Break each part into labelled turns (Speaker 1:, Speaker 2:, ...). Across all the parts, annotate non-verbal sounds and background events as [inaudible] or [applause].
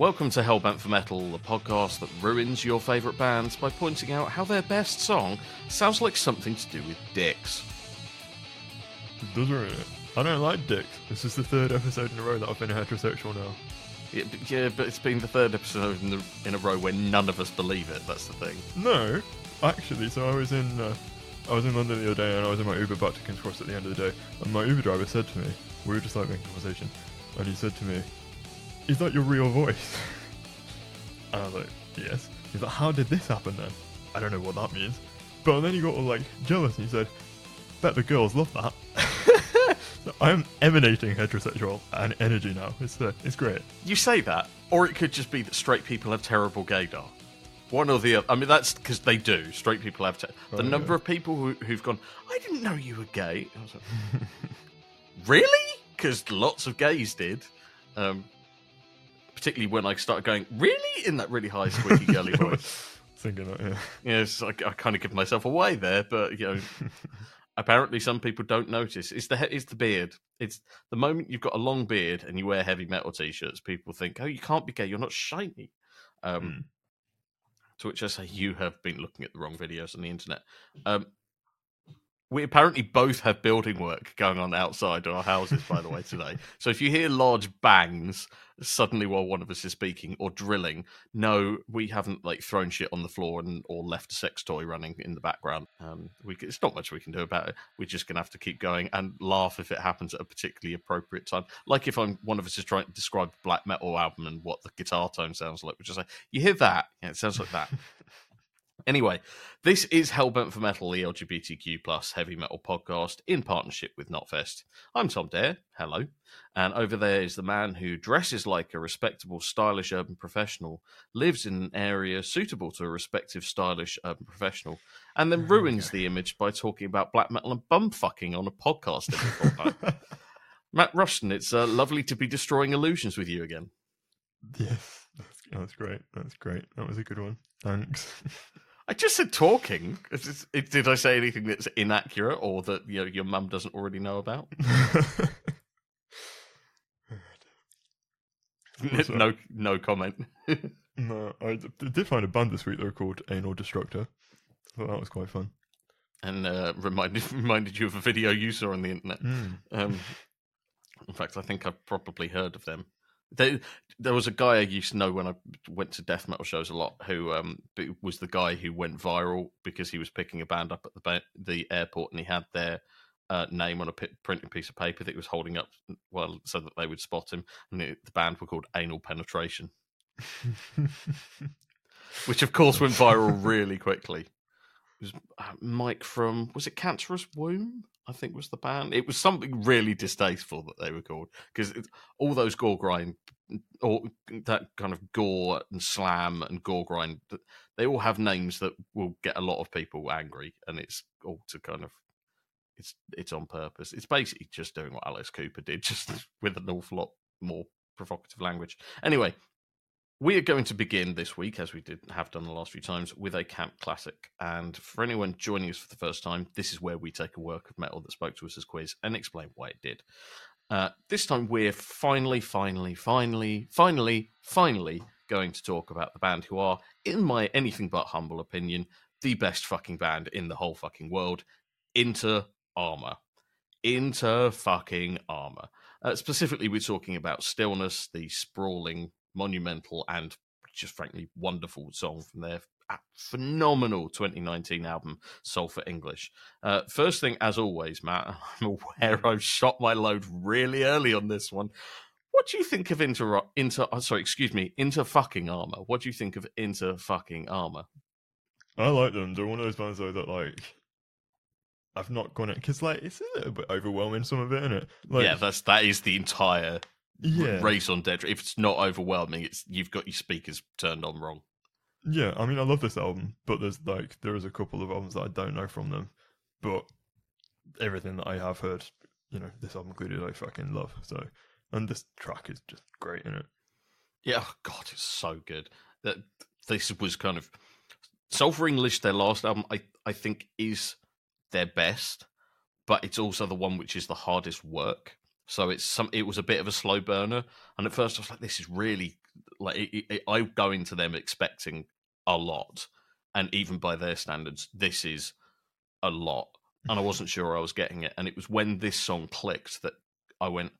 Speaker 1: Welcome to Hellbent for Metal, the podcast that ruins your favourite bands by pointing out how their best song sounds like something to do with dicks.
Speaker 2: Does ruin it. I don't like dicks. This is the third episode in a row that I've been heterosexual now.
Speaker 1: Yeah, but- yeah, but it's been the third episode in, the, in a row where none of us believe it. That's the thing.
Speaker 2: No, actually, so I was in uh, I was in London the other day and I was in my Uber back to King's Cross at the end of the day, and my Uber driver said to me, we were just like having a conversation, and he said to me, "Is that your real voice?" [laughs] and I was like, "Yes." He's like, "How did this happen then?" I don't know what that means, but then he got all like jealous and he said, "Bet the girls love that." [laughs] So I'm emanating heterosexual and energy now. It's uh, it's great.
Speaker 1: You say that, or it could just be that straight people have terrible gaydar. One or the other. I mean, that's because they do. Straight people have. Te- the
Speaker 2: Oh,
Speaker 1: number
Speaker 2: yeah.
Speaker 1: of people who, who've gone, I didn't know you were gay. I was like, [laughs] really? Because lots of gays did. Um, particularly when I started going, really? In that really high, squeaky, girly [laughs] voice.
Speaker 2: Thinking that, yeah.
Speaker 1: Yes, I, I kind of give myself away there, but you know, [laughs] apparently some people don't notice. It's the he- it's the beard. It's the moment you've got a long beard and you wear heavy metal t-shirts, people think, "Oh, you can't be gay. You're not shiny." Um,
Speaker 2: Mm.
Speaker 1: To which I say, you have been looking at the wrong videos on the internet. Um, we apparently both have building work going on outside our houses, by the way, today. So if you hear large bangs suddenly while one of us is speaking or drilling, no, we haven't like thrown shit on the floor and or left a sex toy running in the background. Um, we, it's not much we can do about it. We're just gonna have to keep going and laugh if it happens at a particularly appropriate time. Like if I'm one of us is trying to describe black metal album and what the guitar tone sounds like, which is like you hear that, yeah, it sounds like that. [laughs] Anyway, this is Hellbent for Metal, the LGBTQ plus heavy metal podcast in partnership with Knotfest. I'm Tom Dare. Hello. And over there is the man who dresses like a respectable, stylish urban professional, lives in an area suitable to a respective, stylish urban professional, and then ruins the image by talking about black metal and bum fucking on a podcast every fortnight. [laughs] Matt Rushton, it's uh, lovely to be destroying illusions with you again.
Speaker 2: Yes, that's, that's great. That's great. That was a good one. Thanks. [laughs]
Speaker 1: I just said talking. Is this- is- Did I say anything that's inaccurate or that you know, your mum doesn't already know about? [laughs] [laughs] No, no comment. [laughs]
Speaker 2: no, I did find a band this week that were called Anal Destructor. I thought that was quite fun.
Speaker 1: and uh, reminded reminded you of a video you saw on the internet.
Speaker 2: Mm.
Speaker 1: Um, in fact, I think I've probably heard of them. There, there was a guy I used to know when I went to death metal shows a lot, who um, was the guy who went viral because he was picking a band up at the ba- the airport, and he had their uh, name on a printed piece of paper that he was holding up, well, so that they would spot him. And the, the band were called Anal Penetration, [laughs] which of course went viral really quickly. It was uh, Mike from was it Cancerous Womb? I think was the band. It was something really distasteful that they were called because all those gore grind, or that kind of gore and slam and gore grind, they all have names that will get a lot of people angry, and it's all to kind of it's it's on purpose. It's basically just doing what Alice Cooper did, [laughs] just with an awful lot more provocative language. Anyway, we are going to begin this week, as we did have done the last few times, with a camp classic. And for anyone joining us for the first time, this is where we take a work of metal that spoke to us as quiz and explain why it did. Uh, this time, we're finally, finally, finally, finally, finally going to talk about the band who are, in my anything but humble opinion, the best fucking band in the whole fucking world. Inter Arma. Inter fucking Arma. Uh, specifically, we're talking about Stillness, the sprawling, monumental, and just frankly wonderful song from their phenomenal 2019 album, Sulphur English. Uh, first thing, as always, Matt, [laughs] I'm aware I've shot my load really early on this one. What do you think of Inter? Inter? Oh, sorry, excuse me. Inter fucking Arma. What do you think of Inter fucking Arma?
Speaker 2: I like them. They're one of those bands though that like I've not gone it because like it's a little bit overwhelming some of it, isn't it? Like,
Speaker 1: yeah, that's that is the entire
Speaker 2: yeah,
Speaker 1: race on dead. If it's not overwhelming, it's you've got your speakers turned on wrong.
Speaker 2: yeah. I mean, I love this album, but there's like there is a couple of albums that I don't know from them, but everything that I have heard, you know, this album included, I fucking love. So, and this track is just great in it.
Speaker 1: Yeah, oh God, it's so good. That this was kind of for English, their last album, I I think is their best, but it's also the one which is the hardest work. So it's some. It was a bit of a slow burner, and at first I was like, "This is really like." It, it, I go into them expecting a lot, and even by their standards, this is a lot. And I wasn't sure I was getting it. And it was when this song clicked that I went,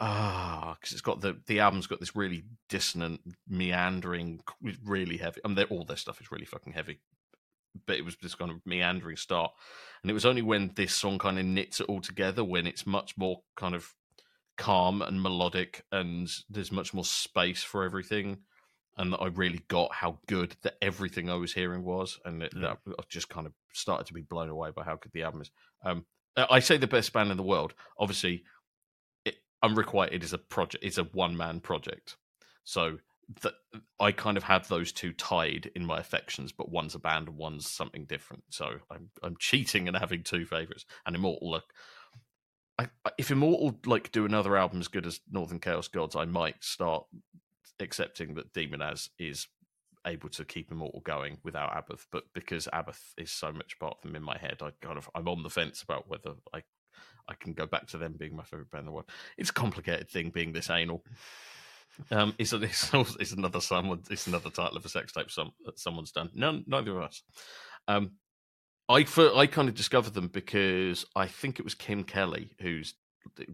Speaker 1: ah, because it's got the the album's got this really dissonant, meandering, really heavy. I mean, all their stuff is really fucking heavy, but it was this kind of meandering start. And it was only when this song kind of knits it all together, when it's much more kind of calm and melodic, and there's much more space for everything and that I really got how good that everything I was hearing was, and it,
Speaker 2: Yeah.
Speaker 1: that I just kind of started to be blown away by how good the album is. Um, I say the best band in the world. Obviously, it, Unreqvited is a project, it's a one man project, so that I kind of have those two tied in my affections, but one's a band and one's something different. So I'm I'm cheating and having two favorites. And Immortal, look, I, if Immortal like do another album as good as Northern Chaos Gods, I might start accepting that Demonaz is able to keep Immortal going without Abbath, but because Abbath is so much part of them in my head, I kind of I'm on the fence about whether I I can go back to them being my favorite band in the world. It's a complicated thing being this anal. Um, it's, it's, [laughs] it's another someone. It's another title of a sex tape some someone's done. None, neither of us. Um, I fir- I kind of discovered them because I think it was Kim Kelly who's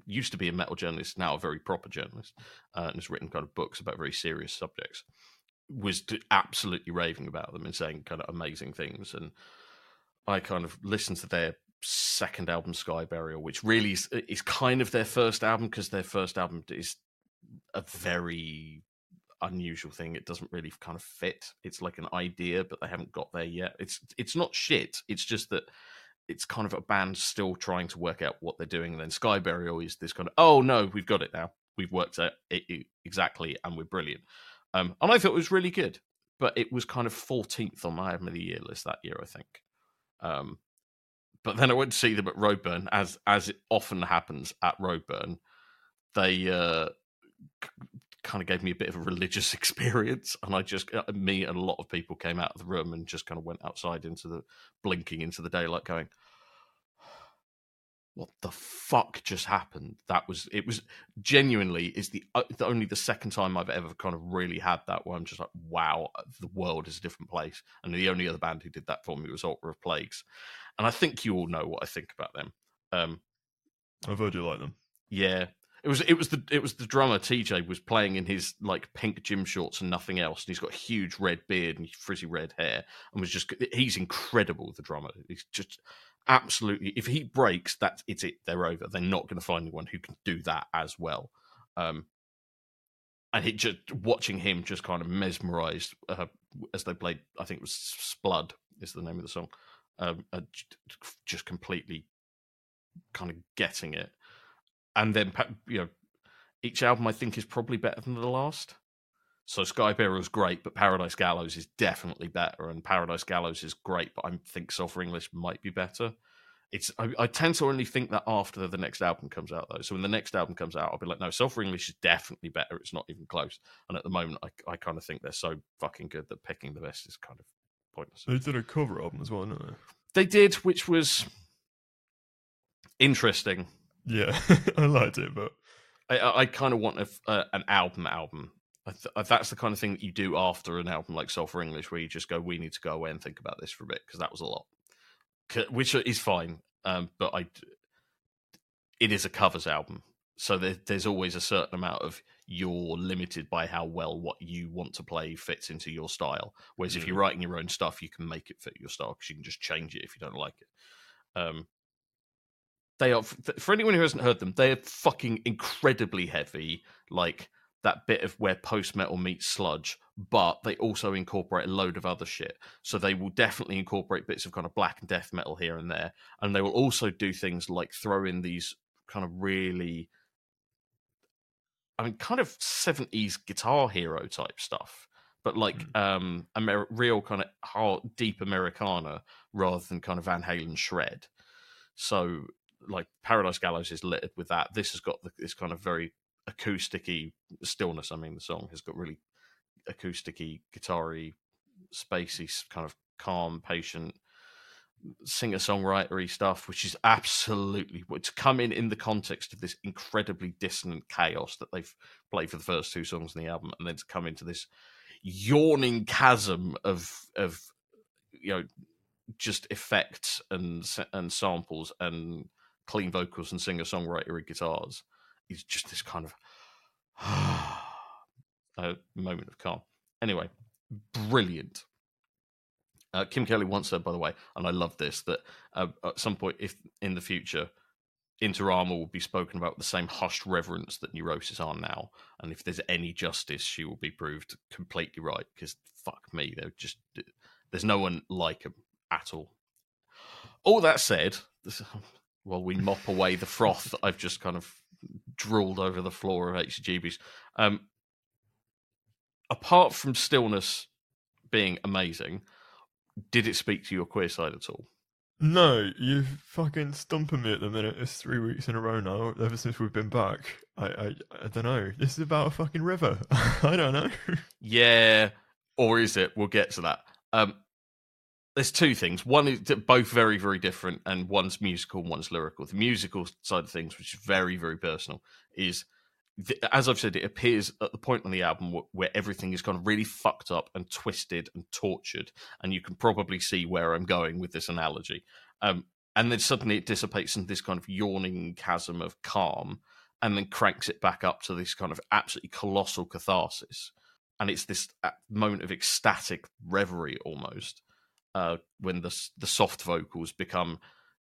Speaker 1: used to be a metal journalist, now a very proper journalist, uh, and has written kind of books about very serious subjects. Was absolutely raving about them and saying kind of amazing things, and I kind of listened to their second album, Sky Burial, which really is, is kind of their first album because their first album is a very unusual thing. It doesn't really kind of fit. It's like an idea, but they haven't got there yet. It's it's not shit. It's just that it's kind of a band still trying to work out what they're doing. And then Sky Burial is this kind of oh no, we've got it now. We've worked out it, it exactly, and we're brilliant. Um, and I thought it was really good, but it was kind of 14th on my album of the year list that year, I think. Um, but then I went to see them at Roadburn, as as it often happens at Roadburn. They uh, kind of gave me a bit of a religious [laughs] experience, and I just uh, me and a lot of people came out of the room and just kind of went outside into the blinking into the daylight, going, "What the fuck just happened?" That was it. Was genuinely is the, uh, the only the second time I've ever kind of really had that where I'm just like, "Wow, the world is a different place." And the only other band who did that for me was Altar of Plagues, and I think you all know what I think about them. Um,
Speaker 2: I've heard you like them.
Speaker 1: yeah. It was it was the it was the drummer TJ was playing in his like pink gym shorts and nothing else, and he's got a huge red beard and frizzy red hair, and was just he's incredible. The drummer, he's just absolutely. If he breaks, that's it's it. They're over. They're not going to find anyone who can do that as well. Um, and it just watching him just kind of mesmerized uh, as they played. I think it was 'sblood is the name of the song. Um, uh, just completely kind of getting it and then you know each album I think is probably better than the last. So Sky Burial's great, but Paradise Gallows is definitely better, and Paradise Gallows is great, but I think Sulphur English might be better. It's I, I tend to only think that after the next album comes out though. So when the next album comes out, I'll be like, no, Sulphur English is definitely better. It's not even close. And at the moment, I I kind of think they're so fucking good that picking the best is kind of pointless.
Speaker 2: They did a cover album as well, didn't they?
Speaker 1: They did, which was interesting.
Speaker 2: Yeah, [laughs] I liked it, but
Speaker 1: I, I, I kind of want a, uh, an album album. I th- uh, that's the kind of thing that you do after an album like Sulphur English, where you just go, "We need to go away and think about this for a bit," because that was a lot, which is fine. Um, but I, d- it is a covers album, so there, there's always a certain amount of you're limited by how well what you want to play fits into your style. Whereas if
Speaker 2: Mm.
Speaker 1: you're writing your own stuff, you can make it fit your style because you can just change it if you don't like it. Um, they are for anyone who hasn't heard them. They are fucking incredibly heavy, like that bit of where post metal meets sludge. But they also incorporate a load of other shit. So they will definitely incorporate bits of kind of black and death metal here and there, and they will also do things like throw in these kind of really, I mean, kind of seventies guitar hero type stuff. But like um, Amer- real kind of hard, deep Americana rather than kind of Van Halen shred. So like Paradise Gallows is littered with that. This has got this kind of very acousticy stillness. I mean, the song has got really acousticy, guitar-y, spacey, kind of calm, patient. singer songwritery stuff, which is absolutely to come in in the context of this incredibly dissonant chaos that they've played for the first two songs in the album, and then to come into this yawning chasm of of you know just effects and and samples and clean vocals and singer songwriter guitars is just this kind of [sighs] a moment of calm. Anyway, brilliant. Uh, Kim Kelly once said, by the way, and I love this, that uh, at some point, if in the future, Inter Arma will be spoken about with the same hushed reverence that Neurosis are now, and if there's any justice, she will be proved completely right. Because fuck me, they're just there's no one like them at all. All that said, this, [laughs] while we mop away the froth [laughs] I've just kind of drooled over the floor of HGBs, um, apart from stillness being amazing, did it speak to your queer side at all?
Speaker 2: No, you fucking stumping me at the minute. It's three weeks in a row now, ever since we've been back. I, I, I don't know. This is about a fucking river. [laughs] I don't know.
Speaker 1: Yeah, or is it? We'll get to that. Um, there's two things. One is both very, very different, and one's musical, one's lyrical. The musical side of things, which is very, very personal, is as I've said, it appears at the point on the album where everything is kind of really fucked up and twisted and tortured, and you can probably see where I'm going with this analogy. Um, and then suddenly it dissipates into this kind of yawning chasm of calm, and then cranks it back up to this kind of absolutely colossal catharsis. And it's this uh, moment of ecstatic reverie almost, uh, when the the soft vocals become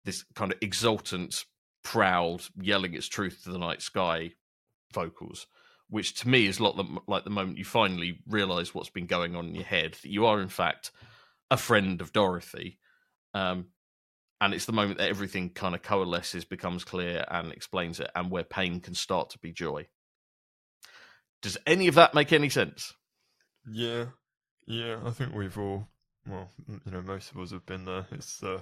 Speaker 1: this kind of exultant, proud, yelling its truth to the night sky vocals, which to me is a lot like the moment you finally realize what's been going on in your head that you are in fact a friend of Dorothy. Um, and it's the moment that everything kind of coalesces, becomes clear, and explains it, and where pain can start to be joy. Does any of that make any sense?
Speaker 2: Yeah, yeah. I think we've all, well, you know, most of us have been there. It's, uh,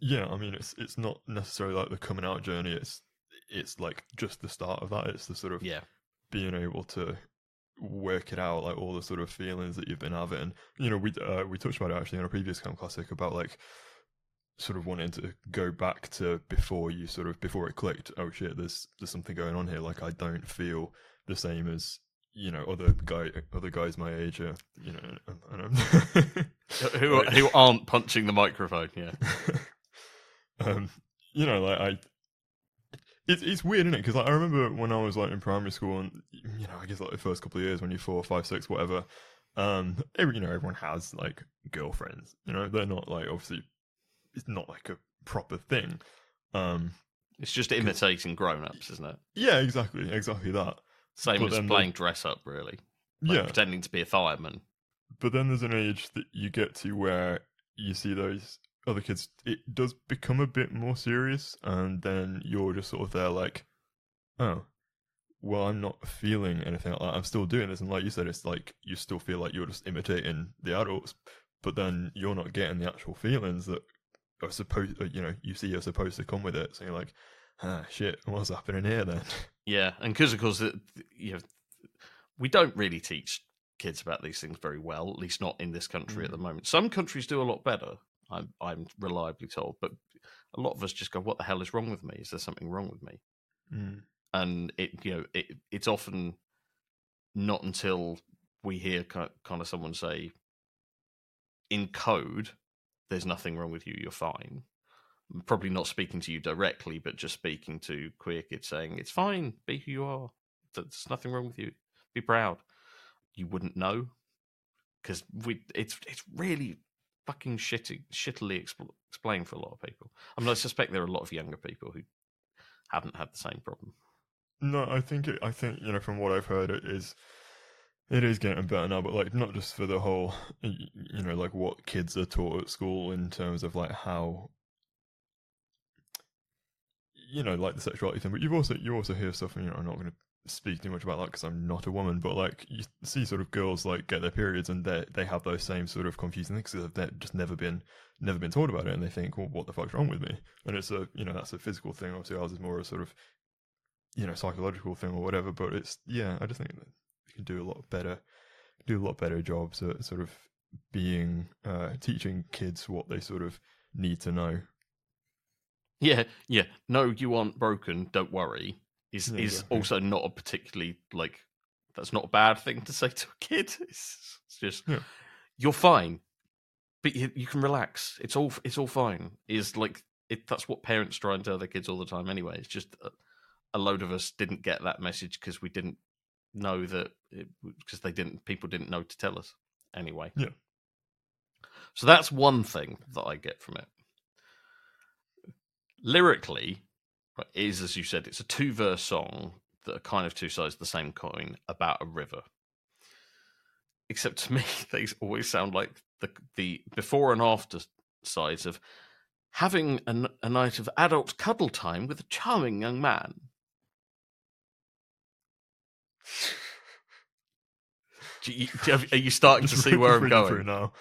Speaker 2: yeah. I mean, it's it's not necessarily like the coming out journey. It's it's like just the start of that. It's the sort of
Speaker 1: yeah
Speaker 2: being able to work it out, like all the sort of feelings that you've been having. You know, we uh, we touched about it actually in a previous Camp Classic about like sort of wanting to go back to before you sort of before it clicked. Oh shit, there's there's something going on here. Like I don't feel the same as you know other guy other guys my age are you know [laughs]
Speaker 1: who [laughs] who aren't punching the microphone yeah [laughs]
Speaker 2: um you know like i it's it's weird, isn't it? Because like, I remember when I was like in primary school, and you know, I guess like the first couple of years when you're four, five, six, whatever. Um, every, you know, everyone has like girlfriends. You know, they're not like obviously, it's not like a proper thing. Um,
Speaker 1: it's just imitating grown-ups, isn't it?
Speaker 2: Yeah, exactly, exactly that.
Speaker 1: Same but as playing the, dress up, really. Like yeah, pretending to be a fireman.
Speaker 2: But then there's an age that you get to where you see those other kids, it does become a bit more serious, and then you're just sort of there like, oh, well, I'm not feeling anything like that. I'm still doing this, and like you said, it's like you still feel like you're just imitating the adults, but then you're not getting the actual feelings that are supposed, uh, you know, you see you're supposed to come with it. So you're like, ah, shit, what's happening here then?
Speaker 1: Yeah, and because of course, you know, we don't really teach kids about these things very well, at least not in this country mm. at the moment. Some countries do a lot better. I'm, I'm reliably told. But a lot of us just go, "What the hell is wrong with me? Is there something wrong with me?"
Speaker 2: Mm.
Speaker 1: And it, you know, it, it's often not until we hear kind of someone say, "In code, there's nothing wrong with you. You're fine." Probably not speaking to you directly, but just speaking to queer kids, saying, "It's fine. Be who you are. There's nothing wrong with you. Be proud." You wouldn't know because we it's it's really fucking shitty, shittily expl- explained for a lot of people. I mean, I suspect there are a lot of younger people who haven't had the same problem.
Speaker 2: No, I think it, I think you know from what I've heard, it is it is getting better now, but like not just for the whole, you know, like what kids are taught at school in terms of like how you know, like the sexuality thing, but you've also you also hear stuff. And you know, I'm not going to speak too much about that because I'm not a woman, but like you see sort of girls like get their periods and they they have those same sort of confusing things because they've just never been never been taught about it and they think, well, what the fuck's wrong with me? And it's a you know that's a physical thing. Obviously, ours is more a sort of you know psychological thing or whatever. But it's yeah, I just think that we can do a lot better, do a lot better jobs at sort of being uh, teaching kids what they sort of need to know.
Speaker 1: Yeah, yeah. No, you aren't broken. Don't worry. Is
Speaker 2: Yeah,
Speaker 1: is
Speaker 2: exactly. [laughs]
Speaker 1: also not a particularly like that's not a bad thing to say to a kid. [laughs] It's, it's just
Speaker 2: Yeah.
Speaker 1: you're fine, but you you can relax. It's all it's all fine. Is like it. That's what parents try and tell their kids all the time. Anyway, it's just a, a load of us didn't get that message because we didn't know that because they didn't people didn't know to tell us anyway.
Speaker 2: Yeah.
Speaker 1: So that's one thing that I get from it. Lyrically, right, is as you said, it's a two verse song that are kind of two sides of the same coin about a river. Except to [laughs] me, they always sound like the the before and after sides of having a night of adult cuddle time with a charming young man. [laughs] Do you, are you starting to see where I'm going?
Speaker 2: now.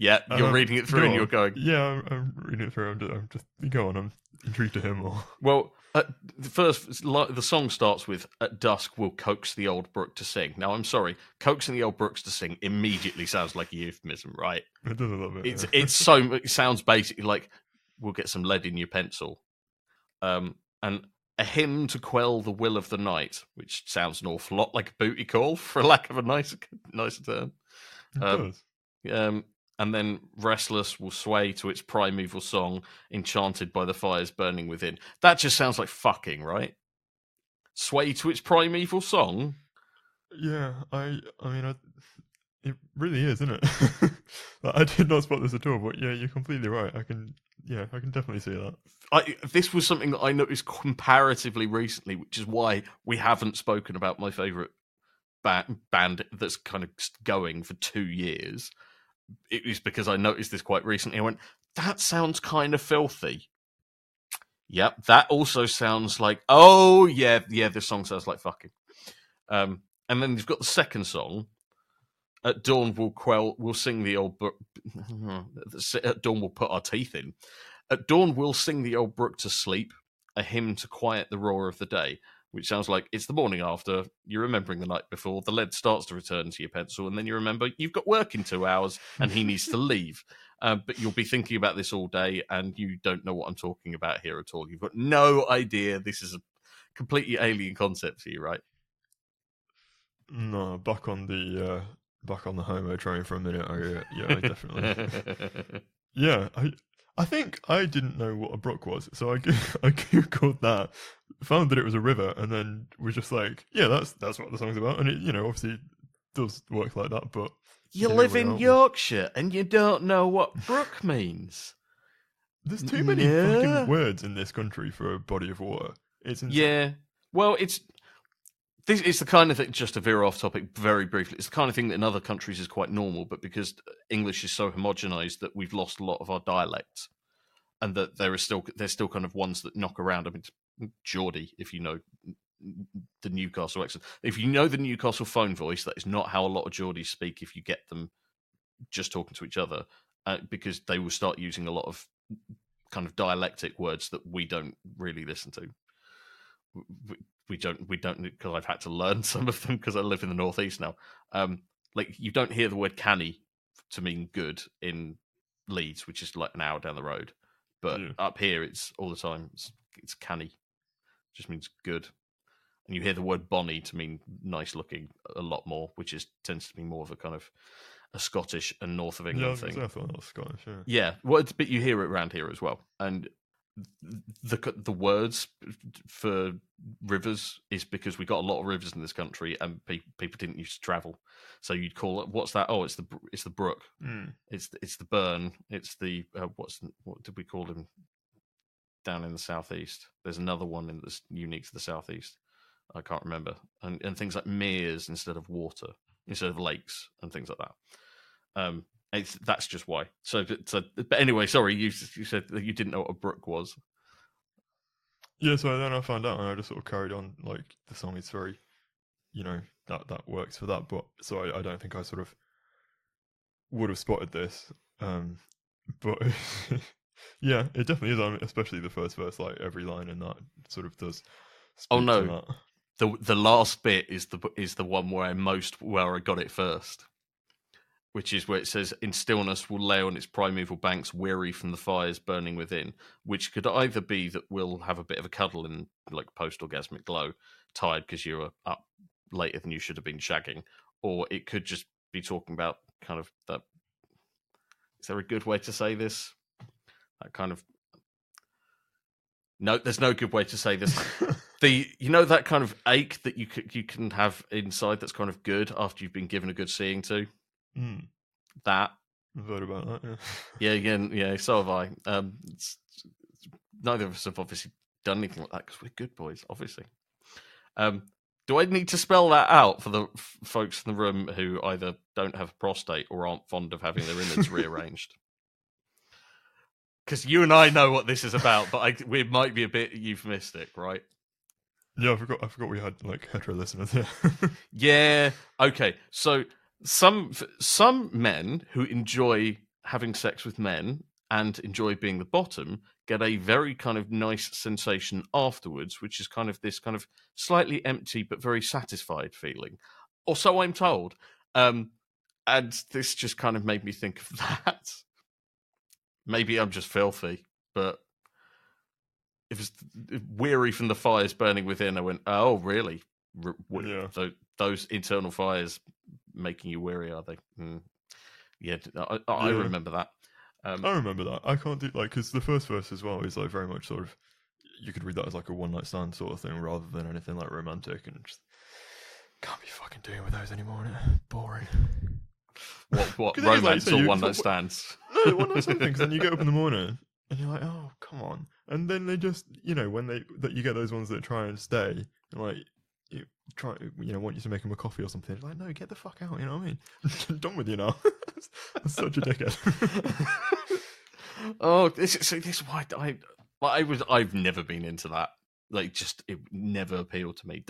Speaker 1: Yeah, you're
Speaker 2: Um,
Speaker 1: reading it through and you're going,
Speaker 2: Yeah, I'm, I'm reading it through. I'm just, I'm just go on. I'm intrigued to hear more.
Speaker 1: Well, uh, the first the song starts with "At dusk we'll coax the old brook to sing." Now, I'm sorry, coaxing the old brooks to sing immediately sounds like a euphemism, right?
Speaker 2: It does a little bit.
Speaker 1: It's
Speaker 2: yeah.
Speaker 1: it's so it sounds basically like we'll get some lead in your pencil, um, and a hymn to quell the will of the night, which sounds an awful lot like a booty call, [laughs] for lack of a nicer nicer term.
Speaker 2: It
Speaker 1: um,
Speaker 2: does.
Speaker 1: Um, and then restless will sway to its primeval song, enchanted by the fires burning within. That just sounds like fucking, right? Sway to its primeval song.
Speaker 2: Yeah, I I mean, I, it really is, isn't it? [laughs] Like, I did not spot this at all, but yeah, you're completely right. I can, yeah, I can definitely see that.
Speaker 1: I, this was something that I noticed comparatively recently, which is why we haven't spoken about my favorite ba- band that's kind of going for two years. It was because I noticed this quite recently. I went, that sounds kind of filthy. Yep, that also sounds like, oh yeah, yeah, this song sounds like fucking. Um, and then you've got the second song. At dawn we'll quell, we'll sing the old brook. [laughs] At dawn we'll put our teeth in. At dawn, we'll sing the old brook to sleep, a hymn to quiet the roar of the day, which sounds like it's the morning after, you're remembering the night before, the lead starts to return to your pencil, and then you remember you've got work in two hours and he needs to [laughs] leave. Uh, but you'll be thinking about this all day and you don't know what I'm talking about here at all. You've got no idea. This is a completely alien concept to you, right?
Speaker 2: No, back on the uh, back on the homo train for a minute. I, uh, yeah, I definitely. [laughs] yeah, I I think I didn't know what a brook was, so I [laughs] I googled that, found that it was a river, and then was just like, yeah, that's that's what the song's about, and it you know obviously does work like that, but
Speaker 1: you live in. Yorkshire and you don't know what brook [laughs] means.
Speaker 2: there's too many
Speaker 1: Yeah.
Speaker 2: fucking words in this country for a body of water. It's insane.
Speaker 1: Yeah. Well, it's this it's the kind of thing just to veer off topic very briefly. It's the kind of thing that in other countries is quite normal, but because English is so homogenized that we've lost a lot of our dialects, and that there is still there's still kind of ones that knock around. I mean, Geordie, if you know the Newcastle accent, if you know the Newcastle phone voice, that is not how a lot of Geordies speak. If you get them just talking to each other, uh, because they will start using a lot of kind of dialectic words that we don't really listen to we, don't we don't because I've had to learn [laughs] some of them because I live in the northeast now. Um, like you don't hear the word canny to mean good in Leeds, which is like an hour down the road, but
Speaker 2: Yeah.
Speaker 1: up here it's all the time. It's, it's canny, just means good, and you hear the word bonny to mean nice looking a lot more, which is tends to be more of a kind of a Scottish and north of England
Speaker 2: gonna
Speaker 1: thing.
Speaker 2: say, I thought that was Scottish. Yeah.
Speaker 1: Yeah, well, it's, but you hear it around here as well, and the the words for rivers is because we got a lot of rivers in this country, and pe- people didn't used to travel, so you'd call it what's that? Oh, it's the it's the brook,
Speaker 2: Mm.
Speaker 1: it's the, it's the burn, it's the uh, what's what did we call them down in the southeast? There's another one in that's unique to the southeast. I can't remember, and and things like meres instead of water, instead of lakes, and things like that. Um, it's, that's just why. So, so, but anyway, sorry, you you said that you didn't know what a brook was.
Speaker 2: Yeah, so then I found out, and I just sort of carried on. Like the song is very, you know, that that works for that. But so I, I don't think I sort of would have spotted this. Um, but [laughs] yeah, it definitely is. I mean, especially the first verse, like every line in that sort of does.
Speaker 1: Oh, no. the The last bit is the is the one where I most where I got it first. Which is where it says, "In stillness will lay on its primeval banks, weary from the fires burning within," which could either be that we'll have a bit of a cuddle in like post orgasmic glow, tired because you were up later than you should have been shagging, or it could just be talking about kind of that. Is there a good way to say this? That kind of no, there's no good way to say this. [laughs] the you know that kind of ache that you c- you can have inside that's kind of good after you've been given a good seeing to.
Speaker 2: Mm.
Speaker 1: That
Speaker 2: I've heard about that. Yeah.
Speaker 1: yeah, [laughs] again, yeah, so have I. Um, it's, neither of us have obviously done anything like that because we're good boys, obviously. Um, do I need to spell that out for the f- folks in the room who either don't have a prostate or aren't fond of having their innards [laughs] rearranged? Because you and I know what this is about, but I, we might be a bit euphemistic, right?
Speaker 2: Yeah, I forgot. I forgot we had like hetero listeners. Yeah.
Speaker 1: Yeah. Okay. So some some men who enjoy having sex with men and enjoy being the bottom get a very kind of nice sensation afterwards, which is kind of this kind of slightly empty but very satisfied feeling, or so I'm told. Um, and this just kind of made me think of [laughs] that. Maybe I'm just filthy, but if it's weary from the fires burning within, I went, "Oh, really? R-
Speaker 2: Yeah.
Speaker 1: tho- those internal fires making you weary, are they? Mm. Yeah, I
Speaker 2: Yeah.
Speaker 1: remember that. Um,
Speaker 2: I remember that. I can't do like because the first verse as well is like very much sort of you could read that as like a one night stand sort of thing rather than anything like romantic and just can't be fucking doing with those anymore. Boring.
Speaker 1: what what [laughs]
Speaker 2: is, like
Speaker 1: romance or
Speaker 2: you-
Speaker 1: one night stands?
Speaker 2: No, one night stand thing. then you get up in the [laughs] morning and you're like, oh come on, and then they just you know when they that you get those ones that try and stay and like. You try, you know, want you to make them a coffee or something. Like, no, get the fuck out. You know what I mean? [laughs] Done with you now. [laughs] That's such a dickhead. [laughs]
Speaker 1: oh, this is, this is why I I was I've never been into that. Like, just it never appealed to me.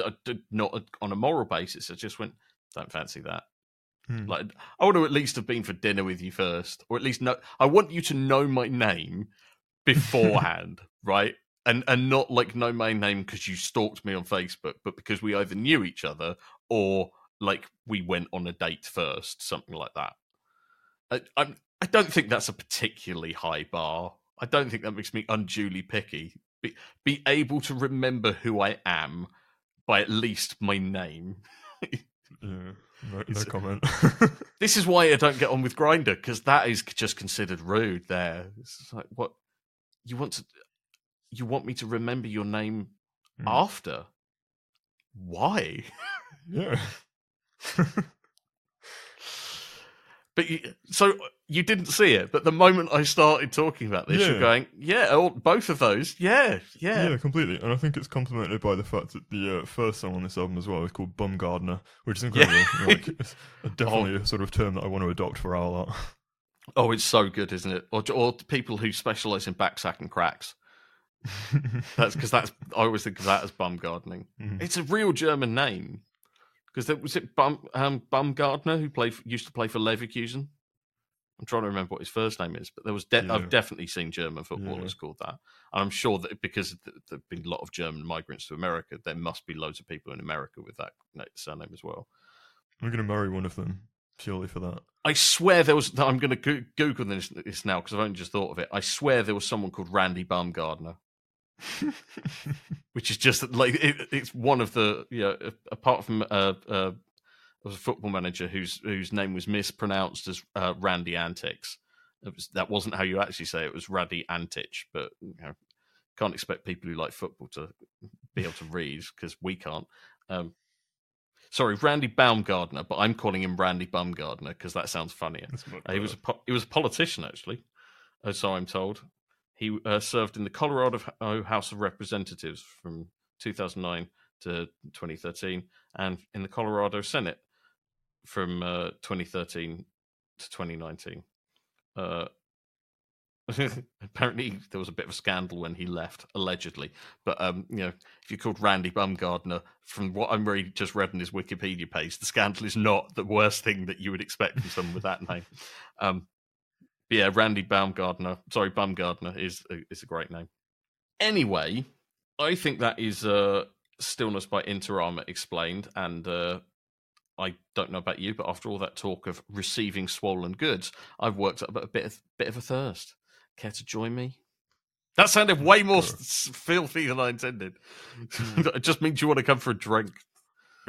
Speaker 1: Not on a moral basis. I just went, don't fancy that.
Speaker 2: Hmm.
Speaker 1: Like, I want to at least have been for dinner with you first, or at least know. I want you to know my name beforehand, right? And and not like know my name because you stalked me on Facebook, but because we either knew each other or like we went on a date first, something like that. I I'm, I don't think that's a particularly high bar. I don't think that makes me unduly picky. Be, be able to remember who I am by at least my name.
Speaker 2: Yeah, no, [laughs] no comment. [laughs]
Speaker 1: This is why I don't get on with Grindr because that is just considered rude. There, it's like what you want to. You want me to remember your name
Speaker 2: Hmm.
Speaker 1: after? Why?
Speaker 2: yeah. [laughs]
Speaker 1: But you, so you didn't see it. But the moment I started talking about this, you're going, "Yeah, all, both of those, yeah, yeah."
Speaker 2: yeah, completely. And I think it's complemented by the fact that the uh, first song on this album as well is called Bumgardner, which is incredible.
Speaker 1: Yeah.
Speaker 2: like, it's [laughs] definitely a sort of term that I want to adopt for our lot.
Speaker 1: Oh, it's so good, isn't it? Or, or people who specialize in backsack and cracks. That's [laughs] because that's I always think of that as bum gardening.
Speaker 2: Mhm.
Speaker 1: It's a real German name. Because was it Bum um, Bumgardner who played used to play for Leverkusen. I'm trying to remember what his first name is, but there was de-
Speaker 2: Yeah.
Speaker 1: I've definitely seen German footballers
Speaker 2: Yeah.
Speaker 1: called that, and I'm sure that because there've been a lot of German migrants to America, there must be loads of people in America with that surname as well.
Speaker 2: I'm going to marry one of them purely for that.
Speaker 1: I swear there was. I'm going to Google this, this now because I've only just thought of it. I swear there was someone called Randy Baumgardner, [laughs] which is just like it, it's one of the you know apart from uh, uh, a football manager whose whose name was mispronounced as uh, Randy Antics. It was that wasn't how you actually say it. It was Raddy Antich, but you know, can't expect people who like football to be able to read because we can't. Um, sorry, Randy Baumgardner, but I'm calling him Randy Bumgardner because that sounds funnier. Uh, he was a po- he was a politician actually, uh, so I'm told. He uh, served in the Colorado House of Representatives from 2009 to 2013, and in the Colorado Senate from uh, 2013 to 2019. Uh, [laughs] apparently, there was a bit of a scandal when he left, allegedly. But um, you know, if you're called Randy Bumgardner, from what I'm really just read on his Wikipedia page, the scandal is not the worst thing that you would expect from someone with that name. [laughs] Um, but yeah, Randy Baumgardner, sorry, Bumgardner is a, is a great name. Anyway, I think that is uh, Stillness by Inter Arma explained, and uh, I don't know about you, but after all that talk of receiving swollen goods, I've worked up a bit of bit of a thirst. Care to join me? That sounded way more filthy than I intended.
Speaker 2: Hmm. [laughs]
Speaker 1: it just means you want to come for a drink.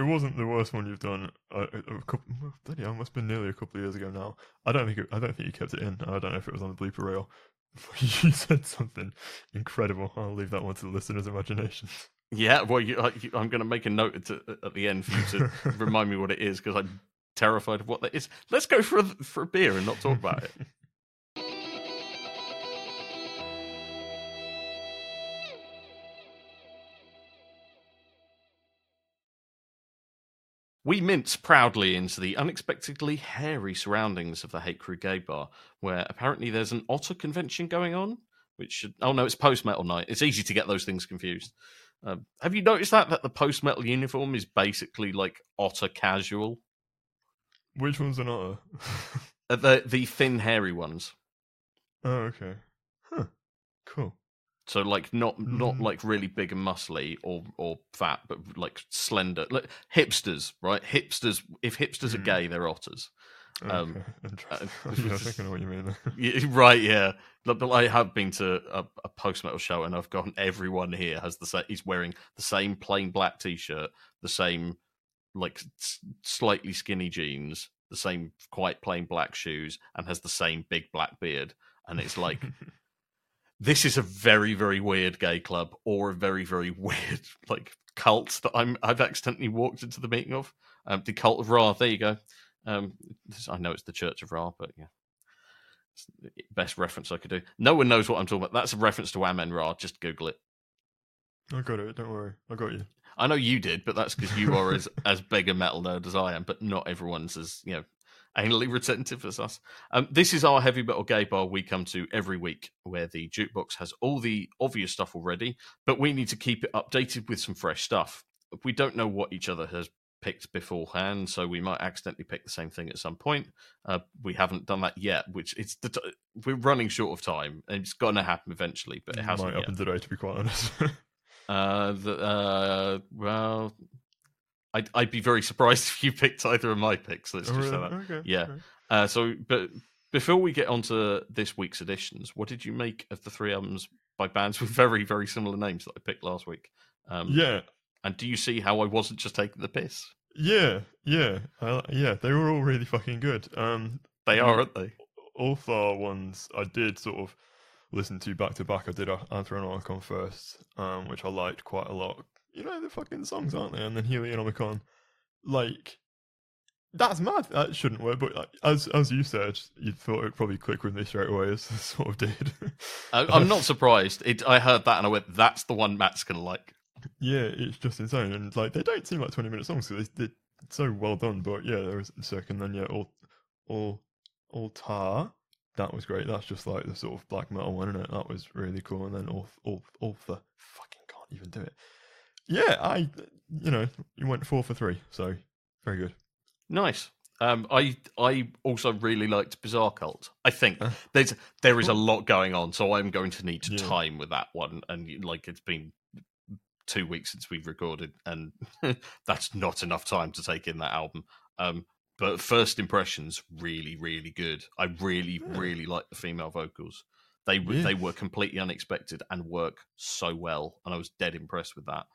Speaker 2: It wasn't the worst one you've done. Uh, a a couple, bloody hell, it must have been nearly a couple of years ago now. I don't think it, I don't think you kept it in. I don't know if it was on the blooper rail. [laughs] you said something incredible. I'll leave that one to the listeners' imaginations.
Speaker 1: Yeah, well, you, I, I'm going to make a note at, at the end for you to [laughs] remind me what it is because I'm terrified of what that is. Let's go for a, for a beer and not talk about it. We mince proudly into the unexpectedly hairy surroundings of the Hate Crew Gay Bar, where apparently there's an otter convention going on. Which should, oh no, it's post metal night. It's easy to get those things confused. Um, have you noticed that that the post metal uniform is basically like otter casual?
Speaker 2: Which one's an otter? [laughs]
Speaker 1: Uh, the the thin hairy ones.
Speaker 2: oh, okay. Huh. Cool.
Speaker 1: So like not not
Speaker 2: Mm.
Speaker 1: like really big and muscly or or fat, but like slender, like hipsters, right? Hipsters. If hipsters are
Speaker 2: Mm.
Speaker 1: gay, they're otters.
Speaker 2: Okay.
Speaker 1: Um, [laughs]
Speaker 2: Interesting.
Speaker 1: uh, [laughs]
Speaker 2: yeah, I think I know what you mean. [laughs]
Speaker 1: Yeah, right, yeah. But but I have been to a, a post metal show and I've gone. Everyone here has the same. He's wearing the same plain black t shirt, the same like s- slightly skinny jeans, the same quite plain black shoes, and has the same big black beard. And it's like this is a very very weird gay club or a very very [laughs] weird like cult that I'm I've accidentally walked into the meeting of. Um, the cult of Ra. There you go. Um, this- I know it's the Church of Ra, but yeah. It's the best reference I could do. No one knows what I'm talking about. That's a reference to Amenra. Just Google it.
Speaker 2: I got it. Don't worry. I got you.
Speaker 1: I know you did, but that's because you are as as big a metal nerd as I am. But not everyone's as you know anally retentive as us. Um, this is our heavy metal gay bar we come to every week, where the jukebox has all the obvious stuff already, but we need to keep it updated with some fresh stuff. We don't know what each other has picked beforehand, so we might accidentally pick the same thing at some point. Uh, we haven't done that yet, which it's the t- we're running short of time, and it's going to happen eventually, but it hasn't
Speaker 2: Might happen today, to be quite honest. [laughs]
Speaker 1: Uh, the, uh, well, I'd, I'd be very [laughs] surprised if you picked either of my picks. Let's
Speaker 2: Oh,
Speaker 1: just say that.
Speaker 2: Okay.
Speaker 1: Yeah.
Speaker 2: okay.
Speaker 1: Uh, so, but before we get on to this week's editions, what did you make of the three albums by bands [laughs] with very, very similar names that I picked last week? Um,
Speaker 2: Yeah.
Speaker 1: And do you see how I wasn't just taking the piss?
Speaker 2: Yeah. Yeah. I, yeah. They were all really fucking good. Um,
Speaker 1: They are, aren't they?
Speaker 2: all four ones I did sort of listen to back to back. I did Anthronomicon first, um, which I liked quite a lot. You know, the fucking songs, aren't they? And then Helionomicon, like, that's mad. That shouldn't work, but like, as as you said, you thought it'd probably click with me straight away, [laughs] as it sort of did.
Speaker 1: I, I'm not [laughs] surprised. It, I heard that and I went, "That's the one Matt's gonna like."
Speaker 2: yeah, it's just insane, and like they don't seem like twenty minute songs, so they, they're so well done. But yeah, there was a second, then yeah, all all all tar. That was great. That's just like the sort of black metal one, isn't it? That was really cool. And then all all all the fucking can't even do it. Yeah, I you know you went four for three, so very good.
Speaker 1: Nice. Um, I I also really liked Bizarre Cult. I think there's there is a lot going on, so I'm going to need to
Speaker 2: Yeah.
Speaker 1: time with that one. And like it's been two weeks since we've recorded, and [laughs] that's not enough time to take in that album. Um, but first impressions, really, really good. I really,
Speaker 2: Yeah.
Speaker 1: really like the female vocals. They were
Speaker 2: Yeah.
Speaker 1: they were completely unexpected and work so well, and I was dead impressed with that.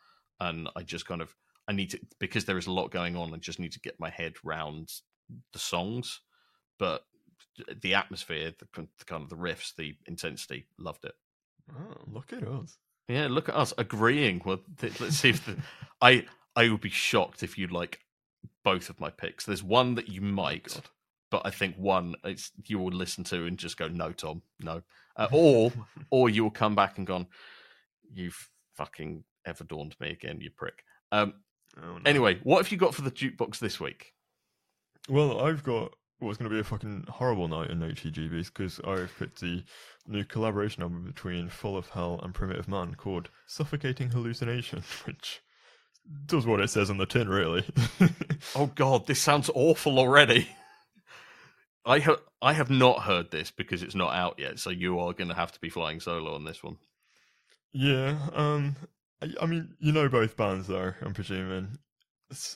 Speaker 1: And I just kind of I need to because there is a lot going on. I just need to get my head round the songs, but the atmosphere, the, the kind of the riffs, the intensity, loved it.
Speaker 2: Oh, look at us.
Speaker 1: Yeah, look at us agreeing. Well, let's see if the, [laughs] I I would be shocked if you like both of my picks. There's one that you might,
Speaker 2: God.
Speaker 1: but I think one it's you will listen to and just go no, Tom, no, uh, [laughs] or or you will come back and gone, you've fucking ever dawned me again, you prick. Um.
Speaker 2: Oh, no.
Speaker 1: Anyway, what have you got for the jukebox this week?
Speaker 2: Well, I've got what's going to be a fucking horrible night in HEGBs because I've picked the new collaboration album between Full of Hell and Primitive Man called Suffocating Hallucination, [laughs] which does what it says on the tin, really. [laughs]
Speaker 1: Oh God, this sounds awful already. [laughs] I have I have not heard this because it's not out yet, so you are going to have to be flying solo on this one.
Speaker 2: yeah, um, I, I mean, you know both bands, though, I'm presuming.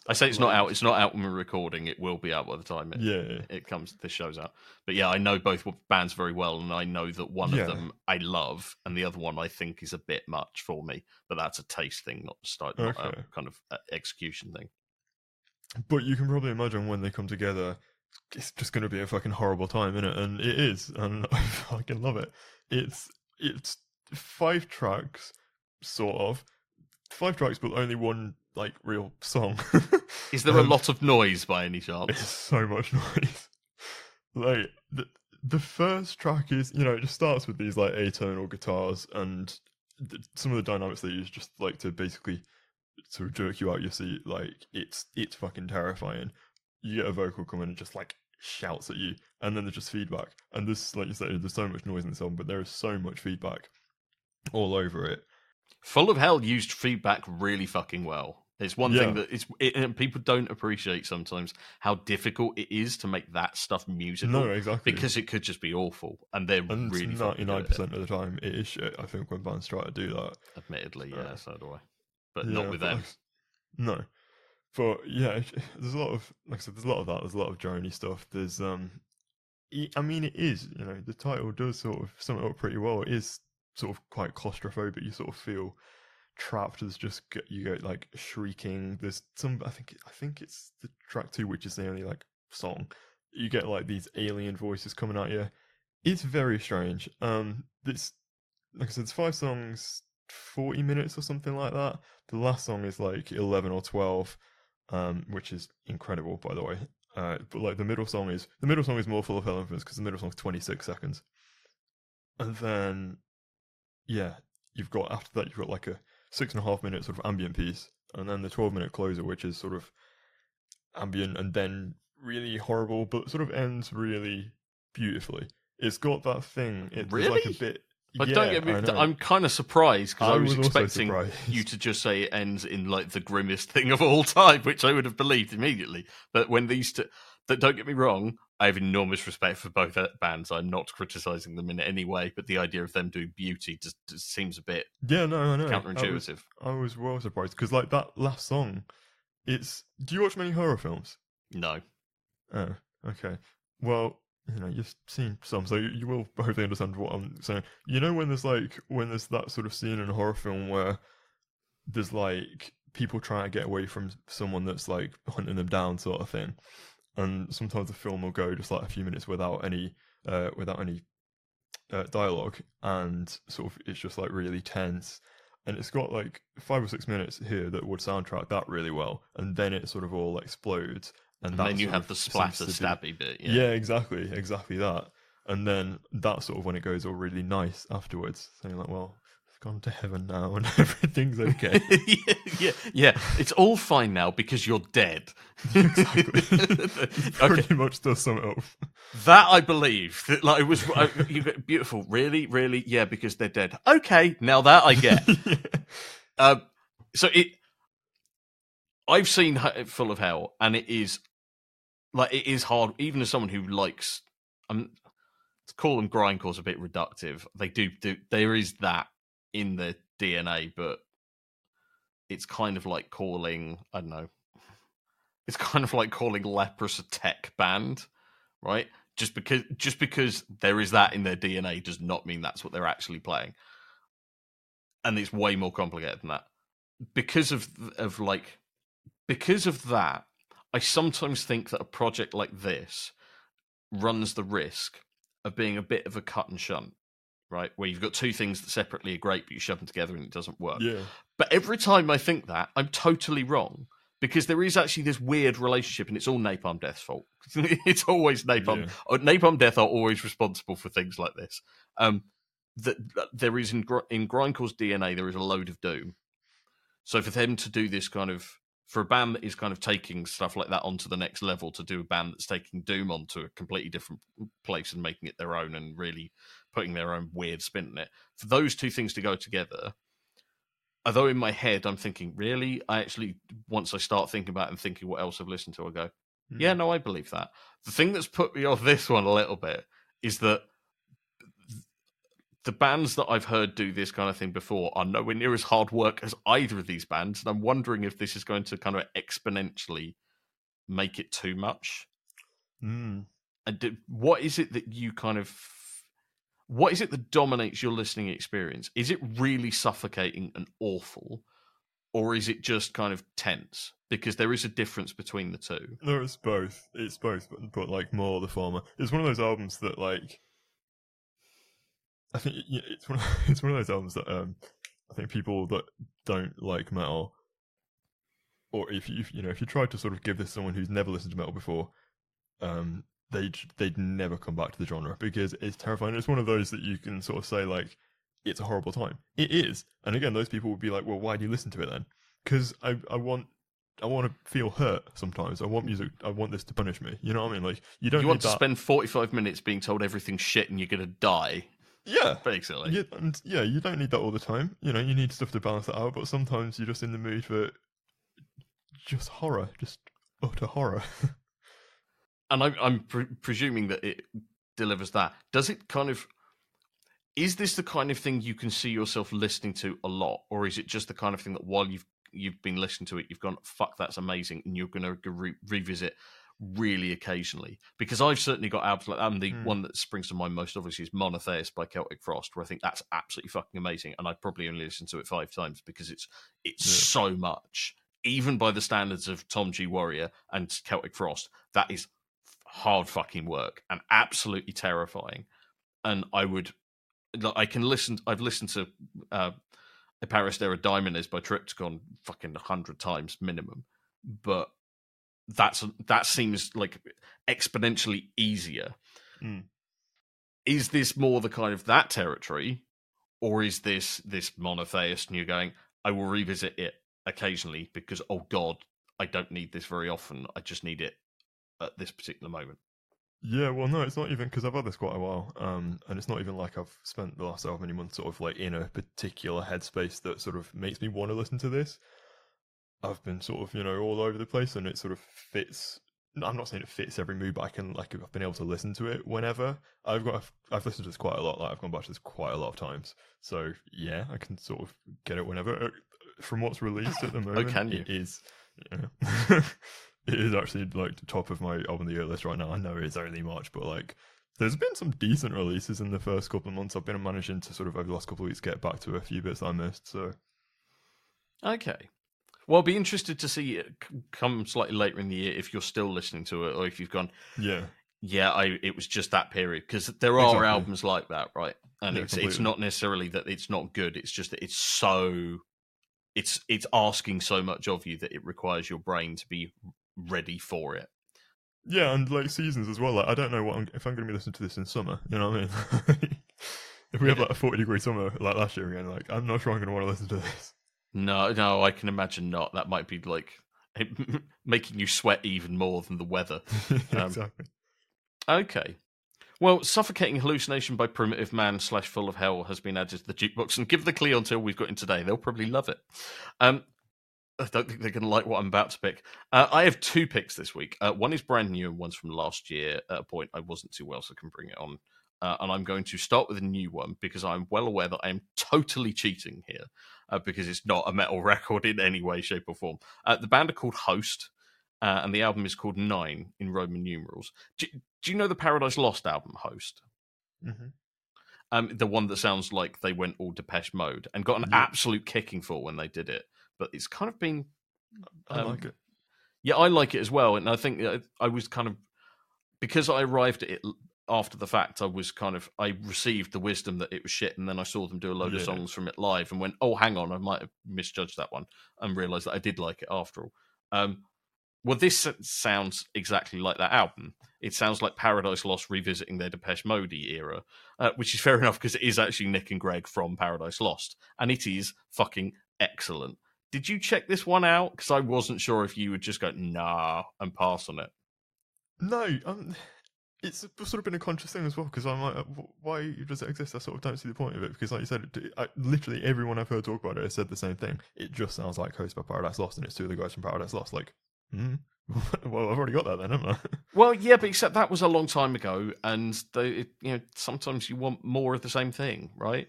Speaker 1: I say it's not out. It's not out when we're recording. It will be out by the time it,
Speaker 2: Yeah, yeah.
Speaker 1: it comes. This show's out. But yeah, I know both bands very well, and I know that one
Speaker 2: Yeah.
Speaker 1: of them I love, and the other one I think is a bit much for me. But that's a taste thing, not start, not
Speaker 2: Okay.
Speaker 1: a kind of uh, execution thing.
Speaker 2: But you can probably imagine when they come together, it's just going to be a fucking horrible time, innit? And it is, and [laughs] I fucking love it. It's it's five tracks, sort of, five tracks, but only one like real song. [laughs]
Speaker 1: Is there a
Speaker 2: Um,
Speaker 1: lot of noise by any chance?
Speaker 2: It's so much [laughs] noise. Like the the first track is, you know, it just starts with these like atonal guitars and th- some of the dynamics they use just like to basically sort of jerk you out your seat. Like it's it's fucking terrifying. You get a vocal come in and just like shouts at you, and then there's just feedback. And this, like you said, there's so much noise in this album, but there is so much feedback all over it.
Speaker 1: Full of Hell used feedback really fucking well. It's one
Speaker 2: Yeah.
Speaker 1: thing that it's it, and people don't appreciate sometimes how difficult it is to make that stuff musical
Speaker 2: No, exactly.
Speaker 1: because it could just be awful, and they're
Speaker 2: and
Speaker 1: really
Speaker 2: ninety nine percent of the time it is shit. I think when bands try to do that.
Speaker 1: Admittedly,
Speaker 2: Uh,
Speaker 1: yeah, so do I, but
Speaker 2: Yeah,
Speaker 1: not with them.
Speaker 2: no, but yeah, [laughs] there's a lot of like I said, there's a lot of that. There's a lot of Joni stuff. There's um, I mean, it is you know the title does sort of sum it up pretty well. It is sort of quite claustrophobic. You sort of feel trapped. There's just you go like shrieking. There's some I think I think it's the track two, which is the only like song. You get like these alien voices coming at you. It's very strange. Um, this like I said, it's five songs, forty minutes or something like that. The last song is like eleven or twelve, um, which is incredible, by the way. Uh, but like the middle song is the middle song is more full of elephants because the middle song's twenty six seconds, and then yeah, you've got after that you've got like a six and a half minute sort of ambient piece, and then the twelve minute closer, which is sort of ambient and then really horrible, but sort of ends really beautifully. It's got that thing. It, there's like a
Speaker 1: Really?
Speaker 2: bit.
Speaker 1: But
Speaker 2: yeah,
Speaker 1: don't get me. I'm kind of surprised because I,
Speaker 2: I
Speaker 1: was,
Speaker 2: was
Speaker 1: expecting you to just say it ends in like the grimmest thing of all [laughs] time, which I would have believed immediately. But when these two, that don't get me wrong, I have enormous respect for both uh, bands. I'm not criticizing them in any way, but the idea of them doing beauty just, just seems a bit
Speaker 2: Yeah, no, I know. I was,
Speaker 1: counterintuitive.
Speaker 2: I was well surprised because, like, that last song, it's. Do you watch many horror films?
Speaker 1: No,
Speaker 2: Oh, okay. Well, you know, you've seen some, so you, you will hopefully understand what I'm saying. You know, when there's like when there's that sort of scene in a horror film where there's like people trying to get away from someone that's like hunting them down, sort of thing, and sometimes the film will go just like a few minutes without any uh without any uh, dialogue, and sort of it's just like really tense. And it's got like five or six minutes here that would soundtrack that really well, and then it sort of all explodes, and,
Speaker 1: and then you have the splatter stabby bit.
Speaker 2: yeah.
Speaker 1: Yeah.
Speaker 2: exactly, exactly that. And then that's sort of when it goes all really nice afterwards. So you're like, well, gone to heaven now and [laughs] everything's [laughs] okay.
Speaker 1: yeah, yeah, yeah. It's all fine now because you're dead. [laughs]
Speaker 2: exactly.
Speaker 1: okay,
Speaker 2: Pretty much does sum it up.
Speaker 1: that I believe. That, like it was uh, you beautiful. Really, really, yeah, because they're dead. Okay, now that I get.
Speaker 2: yeah.
Speaker 1: Um, so it, I've seen Full of Hell, and it is like it is hard, even as someone who likes. Um, to call them grindcore's a bit reductive. They do do there is that in the DNA, but it's kind of like calling I don't know. [laughs] It's kind of like calling Leprous a tech band, right? Just because just because there is that in their DNA does not mean that's what they're actually playing and it's way more complicated than that because of of like because of that i sometimes think that a project like this runs the risk of being a bit of a cut and shunt right where you've got two things that separately are great but you shove them together and it doesn't work
Speaker 2: yeah.
Speaker 1: but every time i think that i'm totally wrong because there is actually this weird relationship and it's all napalm death's fault [laughs] it's always napalm
Speaker 2: Yeah.
Speaker 1: uh, Napalm Death are always responsible for things like this. Um, that, that there is in in Grindcore's DNA, there is a load of doom. So for them to do this kind of for a band that is kind of taking stuff like that onto the next level, to do a band that's taking doom onto a completely different place and making it their own and really putting their own weird spin on it, for those two things to go together. Although in my head I'm thinking, really, I actually once I start thinking about it and thinking what else I've listened to, I go, yeah, no, I believe that. The thing that's put me off [laughs] this one a little bit is that the bands that I've heard do this kind of thing before are nowhere near as hard work as either of these bands, and I'm wondering if this is going to kind of exponentially make it too much.
Speaker 2: Mm.
Speaker 1: And do, what is it that you kind of what is it that dominates your listening experience? Is it really suffocating and awful, or is it just kind of tense? Because there is a difference between the two.
Speaker 2: No, it's both. It's both, but, but like more the former. It's one of those albums that like. I think it's one. Of, [laughs] it's one of those albums that um, I think people that don't like metal, or if you you know if you try to sort of give this to someone who's never listened to metal before, um, they'd they'd never come back to the genre because it's terrifying. It's one of those that you can sort of say like it's a horrible time. It is, and again, those people would be like, well, why do you listen to it then? Because I I want. I want to feel hurt sometimes. I want music. I want this to punish me. You know what I mean? Like you don't.
Speaker 1: You want to
Speaker 2: that-
Speaker 1: spend 45 minutes being told everything's shit and you're going to die,
Speaker 2: Yeah,
Speaker 1: basically.
Speaker 2: and yeah. You don't need that all the time. You know, you need stuff to balance that out. But sometimes you're just in the mood for just horror, just utter horror. [laughs]
Speaker 1: and I'm, I'm pre- presuming that it delivers that. Does it kind of? Is this the kind of thing you can see yourself listening to a lot, or is it just the kind of thing that while you've you've been listening to it, you've gone, "Fuck, that's amazing," and you're going to re- revisit really occasionally? Because I've certainly got albums like that. And the
Speaker 2: Hmm.
Speaker 1: one that springs to mind most obviously is Monotheist by Celtic Frost, where I think that's absolutely fucking amazing, and I've probably only listened to it five times because it's it's
Speaker 2: Yeah.
Speaker 1: so much. Even by the standards of Tom G Warrior and Celtic Frost, that is hard fucking work and absolutely terrifying. And I would, I can listen. I've listened to uh, "Eparistera Daimones" by Triptykon fucking a hundred times minimum, but that's that seems like exponentially easier.
Speaker 2: Mm.
Speaker 1: Is this more the kind of that territory, or is this this monotheist? And you're going, I will revisit it occasionally because oh god, I don't need this very often. I just need it at this particular moment.
Speaker 2: Yeah, well, no, it's not even because I've had this quite a while, um, and it's not even like I've spent the last however many months sort of like in a particular headspace that sort of makes me want to listen to this. I've been sort of you know all over the place, and it sort of fits. I'm not saying it fits every mood, but I can like I've been able to listen to it whenever. I've got I've, I've listened to this quite a lot. Like I've gone back to this quite a lot of times, so yeah, I can sort of get it whenever. Uh, From what's released at the [laughs] moment,
Speaker 1: Oh, can you?
Speaker 2: it is. Yeah. [laughs] it is actually like the top of my album of the year list right now. I know it's only March, but like there's been some decent releases in the first couple of months. I've been managing to sort of over the last couple of weeks get back to a few bits I missed. So
Speaker 1: Okay. Well, I'll be interested to see it come slightly later in the year if you're still listening to it, or if you've gone,
Speaker 2: yeah,
Speaker 1: yeah, I it was just that period because there are
Speaker 2: Exactly.
Speaker 1: albums like that, right? And
Speaker 2: Yeah,
Speaker 1: it's it's not necessarily that it's not good. It's just that it's so it's it's asking so much of you that it requires your brain to be ready for it.
Speaker 2: yeah, and like seasons as well. Like I don't know what I'm, if I'm going to be listening to this in summer. You know what I mean? [laughs] if we have like a 40 degree summer like last year again, like I'm not sure I'm going to want to listen to this.
Speaker 1: No, no, I can imagine not. That might be like [laughs] making you sweat even more than the weather. [laughs] Um,
Speaker 2: exactly.
Speaker 1: Okay. Well, suffocating hallucination by primitive man slash full of hell has been added to the jukebox, and give the clientele we've got in today; they'll probably love it. Um, I don't think they're going to like what I'm about to pick. Uh, I have two picks this week. Uh, one is brand new, and one's from last year. At a point I wasn't too well, so I can bring it on. Uh, and I'm going to start with a new one because I'm well aware that I am totally cheating here uh, because it's not a metal [laughs] record in any way, shape, or form. Uh, the band are called Host, uh, and the album is called Nine in Roman numerals. Do, do you know the Paradise Lost album, Host?
Speaker 2: hmm
Speaker 1: Um, the one that sounds like they went all Depeche Mode and got an
Speaker 2: Yeah.
Speaker 1: absolute kicking for when they did it. But it's kind of been
Speaker 2: I
Speaker 1: um,
Speaker 2: like it.
Speaker 1: yeah, I like it as well, and I think I was kind of because I arrived at it after the fact. I was kind of I received the wisdom that it was shit, and then I saw them do a load of songs from it live, and went, "Oh, hang on, I might have misjudged that one," and realised that I did like it after all. Um, well, this sounds exactly like that album. It sounds like Paradise Lost revisiting their Depeche Mode era, uh, which is fair [laughs] enough because it is actually Nick and Greg from Paradise Lost, and it is fucking excellent. Did you check this one out? Because I wasn't sure if you would just go nah and pass on it.
Speaker 2: No, um, it's sort of been a conscious thing as well because I'm like, uh, why does it exist? I sort of don't see the point of it because, like you said, I, literally everyone I've heard talk about it has said the same thing. It just sounds like Host by Paradise Lost, and it's two of the guys from Paradise Lost. Like, hmm, [laughs] well, I've already got that then, haven't I? [laughs]
Speaker 1: Well, yeah, but except that was a long time ago, and they, you know, sometimes you want more of the same thing, right?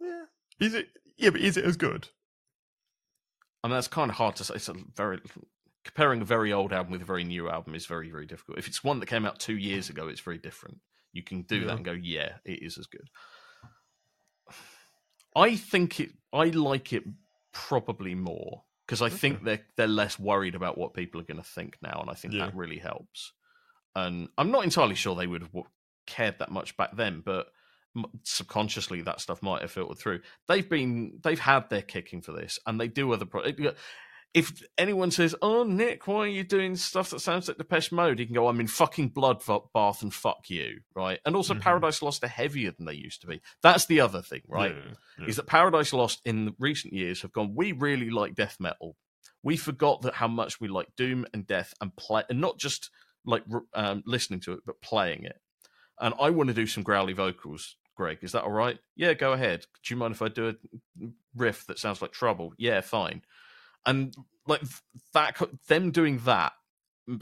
Speaker 2: yeah. Is it? Yeah, but is it as good?
Speaker 1: I mean, that's kind of hard to say. It's a very comparing a very old album with a very new album is very, very difficult. If it's one that came out two years ago, it's very different. You can do
Speaker 2: Yeah.
Speaker 1: that and go, yeah, it is as good. I think it. I like it probably more because I think they're they're less worried about what people are going to think now, and I think
Speaker 2: Yeah.
Speaker 1: that really helps. And I'm not entirely sure they would have cared that much back then, but subconsciously that stuff might have filtered through. They've been they've had their kicking for this, and they do other. Pro- if anyone says, "Oh, Nick, why are you doing stuff that sounds like Depeche Mode?" You can go, "I'm in fucking bloodbath and fuck you," right? And also,
Speaker 2: Mhm.
Speaker 1: Paradise Lost are heavier than they used to be. That's the other thing, right?
Speaker 2: Yeah, yeah.
Speaker 1: Is that Paradise Lost in recent years have gone? We really like death metal. We forgot that how much we like doom and death and play, and not just like um, listening to it, but playing it. And I want to do some growly vocals. Greg, is that all right? Yeah, go ahead. Do you mind if I do a riff that sounds like trouble? Yeah, fine and like that them doing that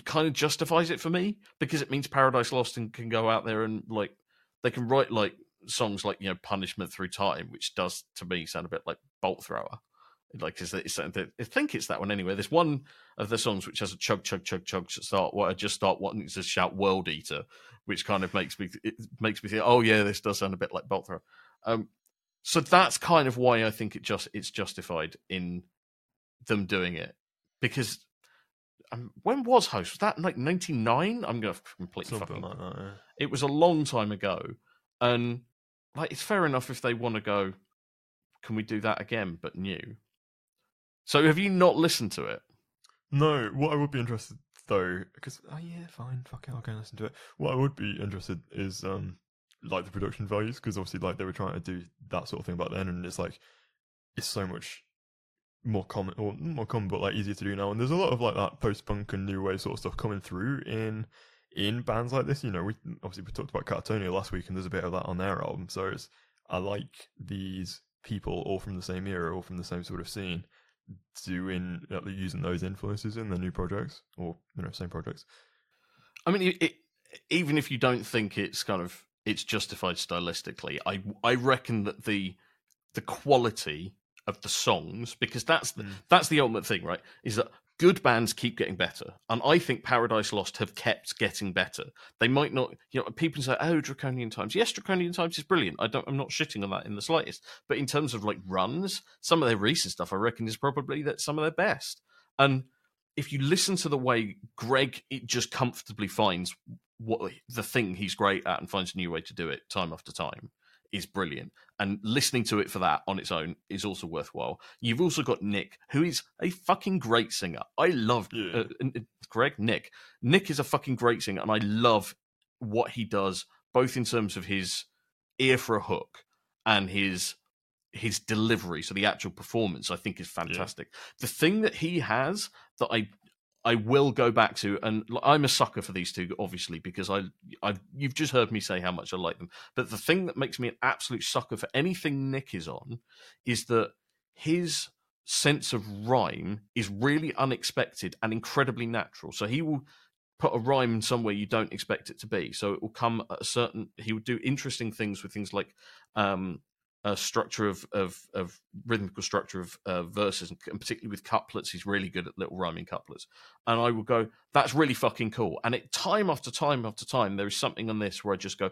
Speaker 1: kind of justifies it for me because it means paradise lost and can go out there and like they can write like songs like you know punishment through time which does to me sound a bit like bolt thrower like is I think it's that one anyway. There's one of the songs which has a chug chug chug chug start. What I just start wanting to shout "World Eater," which kind of makes me it makes me think, oh yeah, this does sound a bit like Bolt. Um, so that's kind of why I think it just it's justified in them doing it because um, when was host was that like 99 i'm gonna completely
Speaker 2: Something
Speaker 1: fucking
Speaker 2: like that. Yeah.
Speaker 1: it was a long time ago and like it's fair enough if they want to go can we do that again but new so have you not listened to it
Speaker 2: No, what I would be interested though, because oh yeah, fine, fuck it, I'll go and listen to it. What I would be interested is um like the production values, because obviously like they were trying to do that sort of thing back then, and it's like it's so much more common or more common, but like easier to do now. And there's a lot of like that post punk and new wave sort of stuff coming through in in bands like this. You know, we obviously we talked about Katatonia last week, and there's a bit of that on their album. So it's I like these people all from the same era, all from the same sort of scene, doing uh, using those influences in their new projects or you know same projects.
Speaker 1: i mean it, it, even if you don't think it's kind of it's justified stylistically i i reckon that the the quality of the songs because that's the,
Speaker 2: Mm.
Speaker 1: that's the ultimate thing right is that good bands keep getting better and i think paradise lost have kept getting better. They might not you know people say oh draconian times. Yes draconian times is brilliant. I don't i'm not shitting on that in the slightest. But in terms of like runs some of their recent stuff i reckon is probably that some of their best. And if you listen to the way greg it just comfortably finds what the thing he's great at and finds a new way to do it time after time is brilliant and listening to it for that on its own is also worthwhile. You've also got nick who is a fucking great singer. I love
Speaker 2: Yeah.
Speaker 1: uh, uh, greg nick. Nick is a fucking great singer and i love what he does both in terms of his ear for a hook and his his delivery. So the actual performance i think is fantastic. The thing that he has that i I will go back to, and I'm a sucker for these two, obviously, because I, I've you've just heard me say how much I like them. But the thing that makes me an absolute sucker for anything Nick is on is that his sense of rhyme is really unexpected and incredibly natural. So he will put a rhyme somewhere you don't expect it to be. So it will come at a certain. He would do interesting things with things like um, a structure of of, of rhythmical structure of uh, verses, and particularly with couplets. He's really good at little rhyming couplets. And I will go, that's really fucking cool. And it time after time after time, there is something on this where I just go.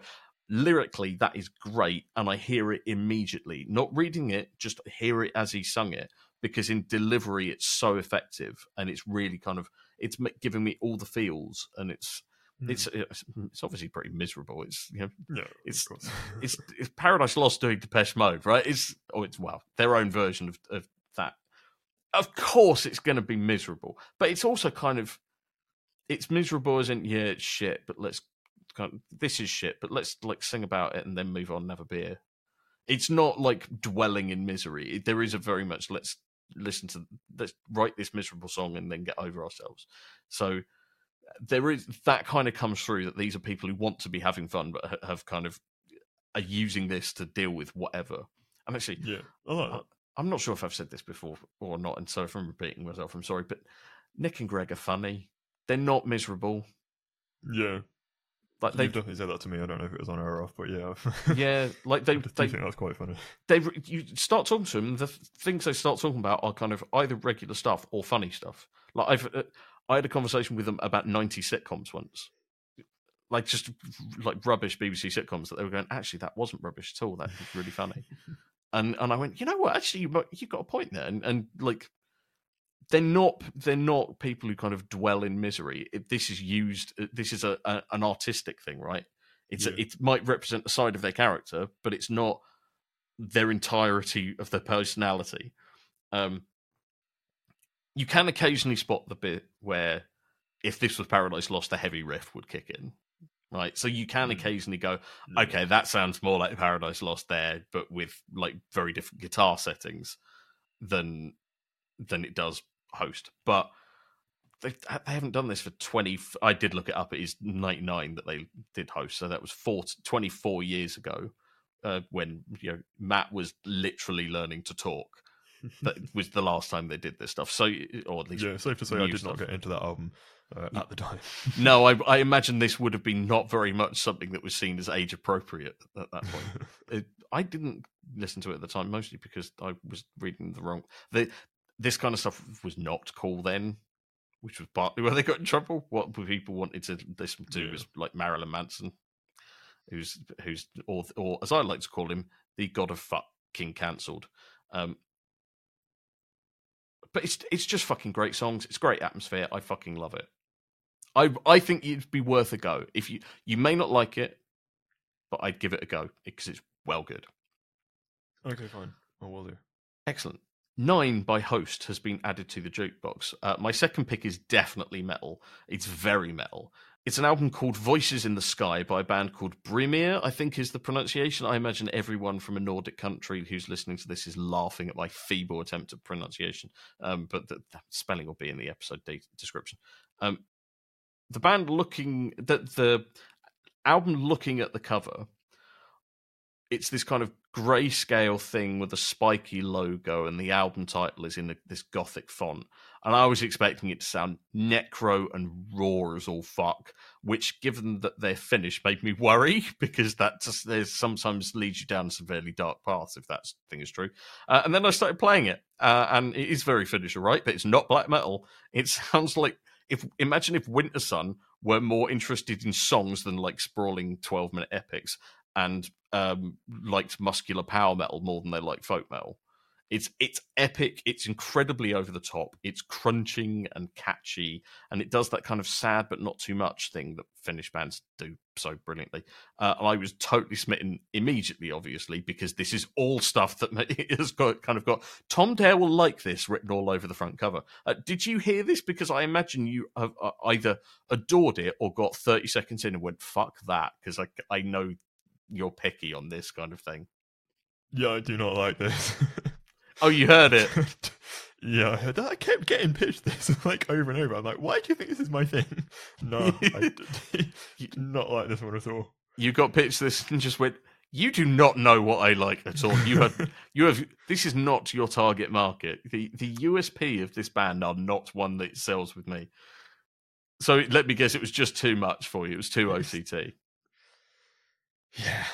Speaker 1: Lyrically, that is great, and I hear it immediately. Not reading it, just hear it as he sung it, because in delivery, it's so effective, and it's really kind of it's giving me all the feels, and it's
Speaker 2: Hmm.
Speaker 1: it's it's, it's obviously pretty miserable. It's you know
Speaker 2: yeah,
Speaker 1: it's- it's, it's Paradise Lost doing Depeche Mode, right? It's oh, it's well their own version of, of that. Of course, it's going to be miserable, but it's also kind of it's miserable as in yeah, it's shit, but let's kind of, this is shit, but let's like sing about it and then move on, and have a beer. It's not like dwelling in misery. There is a very much let's listen to let's write this miserable song and then get over ourselves. So there is that kind of comes through that these are people who want to be having fun but have kind of are using this to deal with whatever. And actually,
Speaker 2: yeah, I like that.
Speaker 1: I'm not sure if I've said this before or not, and so if I'm repeating myself, I'm sorry, but Nick and Greg are funny. they're not miserable.
Speaker 2: Yeah.
Speaker 1: Like
Speaker 2: They definitely said that to me. I don't know if it was on air or off, but yeah.
Speaker 1: yeah, [laughs] like they, they,
Speaker 2: think that's quite funny.
Speaker 1: they, you start talking to them. The things they start talking about are kind of either regular stuff or funny stuff. Like I've, uh, I had a conversation with them about ninety sitcoms once, like just like rubbish BBC sitcoms that they were going. Actually, that wasn't rubbish at all. That was really funny. [laughs] and and I went, you know what? Actually, you you got a point there. And, and like, they're not they're not people who kind of dwell in misery. If this is used. uh, This is a, a an artistic thing, right? It's
Speaker 2: Yeah.
Speaker 1: a, it might represent a side of their character, but it's not their entirety of their personality. Um, you can occasionally spot the bit where, if this was Paradise Lost, a heavy riff would kick in, right? So you can
Speaker 2: Mm.
Speaker 1: occasionally go, okay, that sounds more like Paradise Lost there, but with like very different guitar settings than than it does Host. But they they haven't done this for 20 I did look it up it is 99 that they did Host. So that was four, 24 years ago uh, when you know Matt was literally learning to talk. That was the last time they did this stuff. So or at least
Speaker 2: yeah, safe to say I did not get into that album uh, at the time. [laughs]
Speaker 1: no, I, I imagine this would have been not very much something that was seen as age appropriate at that point. [laughs] it, I didn't listen to it at the time, mostly because I was reading the wrong. The, this kind of stuff was not cool then, which was partly where they got in trouble. What people wanted to listen to
Speaker 2: Yeah.
Speaker 1: was like Marilyn Manson, who's who's or or as I like to call him, the god of fucking cancelled. Um, but it's it's just fucking great songs. It's great atmosphere. I fucking love it. I I think it'd be worth a go. If you you may not like it, but I'd give it a go because it's well good.
Speaker 2: okay, fine. I will do.
Speaker 1: Excellent. Nine by Host has been added to the jukebox. Uh, my second pick is definitely metal. It's very metal. It's an album called Voices in the Sky by a band called Brymir, I think is the pronunciation. I imagine everyone from a Nordic country who's listening to this is laughing at my feeble attempt at pronunciation, um, but the, the spelling will be in the episode de- description. Um, the band looking, the, the album looking at the cover, it's this kind of grayscale thing with a spiky logo, and the album title is in a, this gothic font. And I was expecting it to sound necro and raw as all fuck, which, given that they're finished, made me worry [laughs] because that just there's sometimes leads you down severely dark paths if that thing is true. Uh, and then I started playing it, uh, and it is very finished, right? but it's not black metal. It [laughs] sounds like if imagine if Wintersun were more interested in songs than like sprawling twelve minute epics and um, liked muscular power metal more than they like folk metal. It's it's epic. It's incredibly over the top. It's crunching and catchy, and it does that kind of sad but not too much thing that Finnish bands do so brilliantly. Uh, and I was totally smitten immediately, obviously, because this is all stuff that [laughs] has got kind of got Tom Dare will like this written all over the front cover. Uh, did you hear this? Because I imagine you have uh, either adored it or got thirty seconds in and went "fuck that" because I I know you're picky on this kind of thing.
Speaker 2: Yeah, I do not like this. [laughs]
Speaker 1: Oh, you heard it. [laughs]
Speaker 2: yeah, I heard that. I kept getting pitched this [laughs] like over and over. I'm like, why do you think this is my thing? [laughs] No, I d- do not like this one at all.
Speaker 1: you got pitched this and just went. You do not know what I like at all. You have, you have. This is not your target market. the The USP of this band are not one that sells with me. So let me guess, it was just too much for you. It was too OTT.
Speaker 2: Yeah,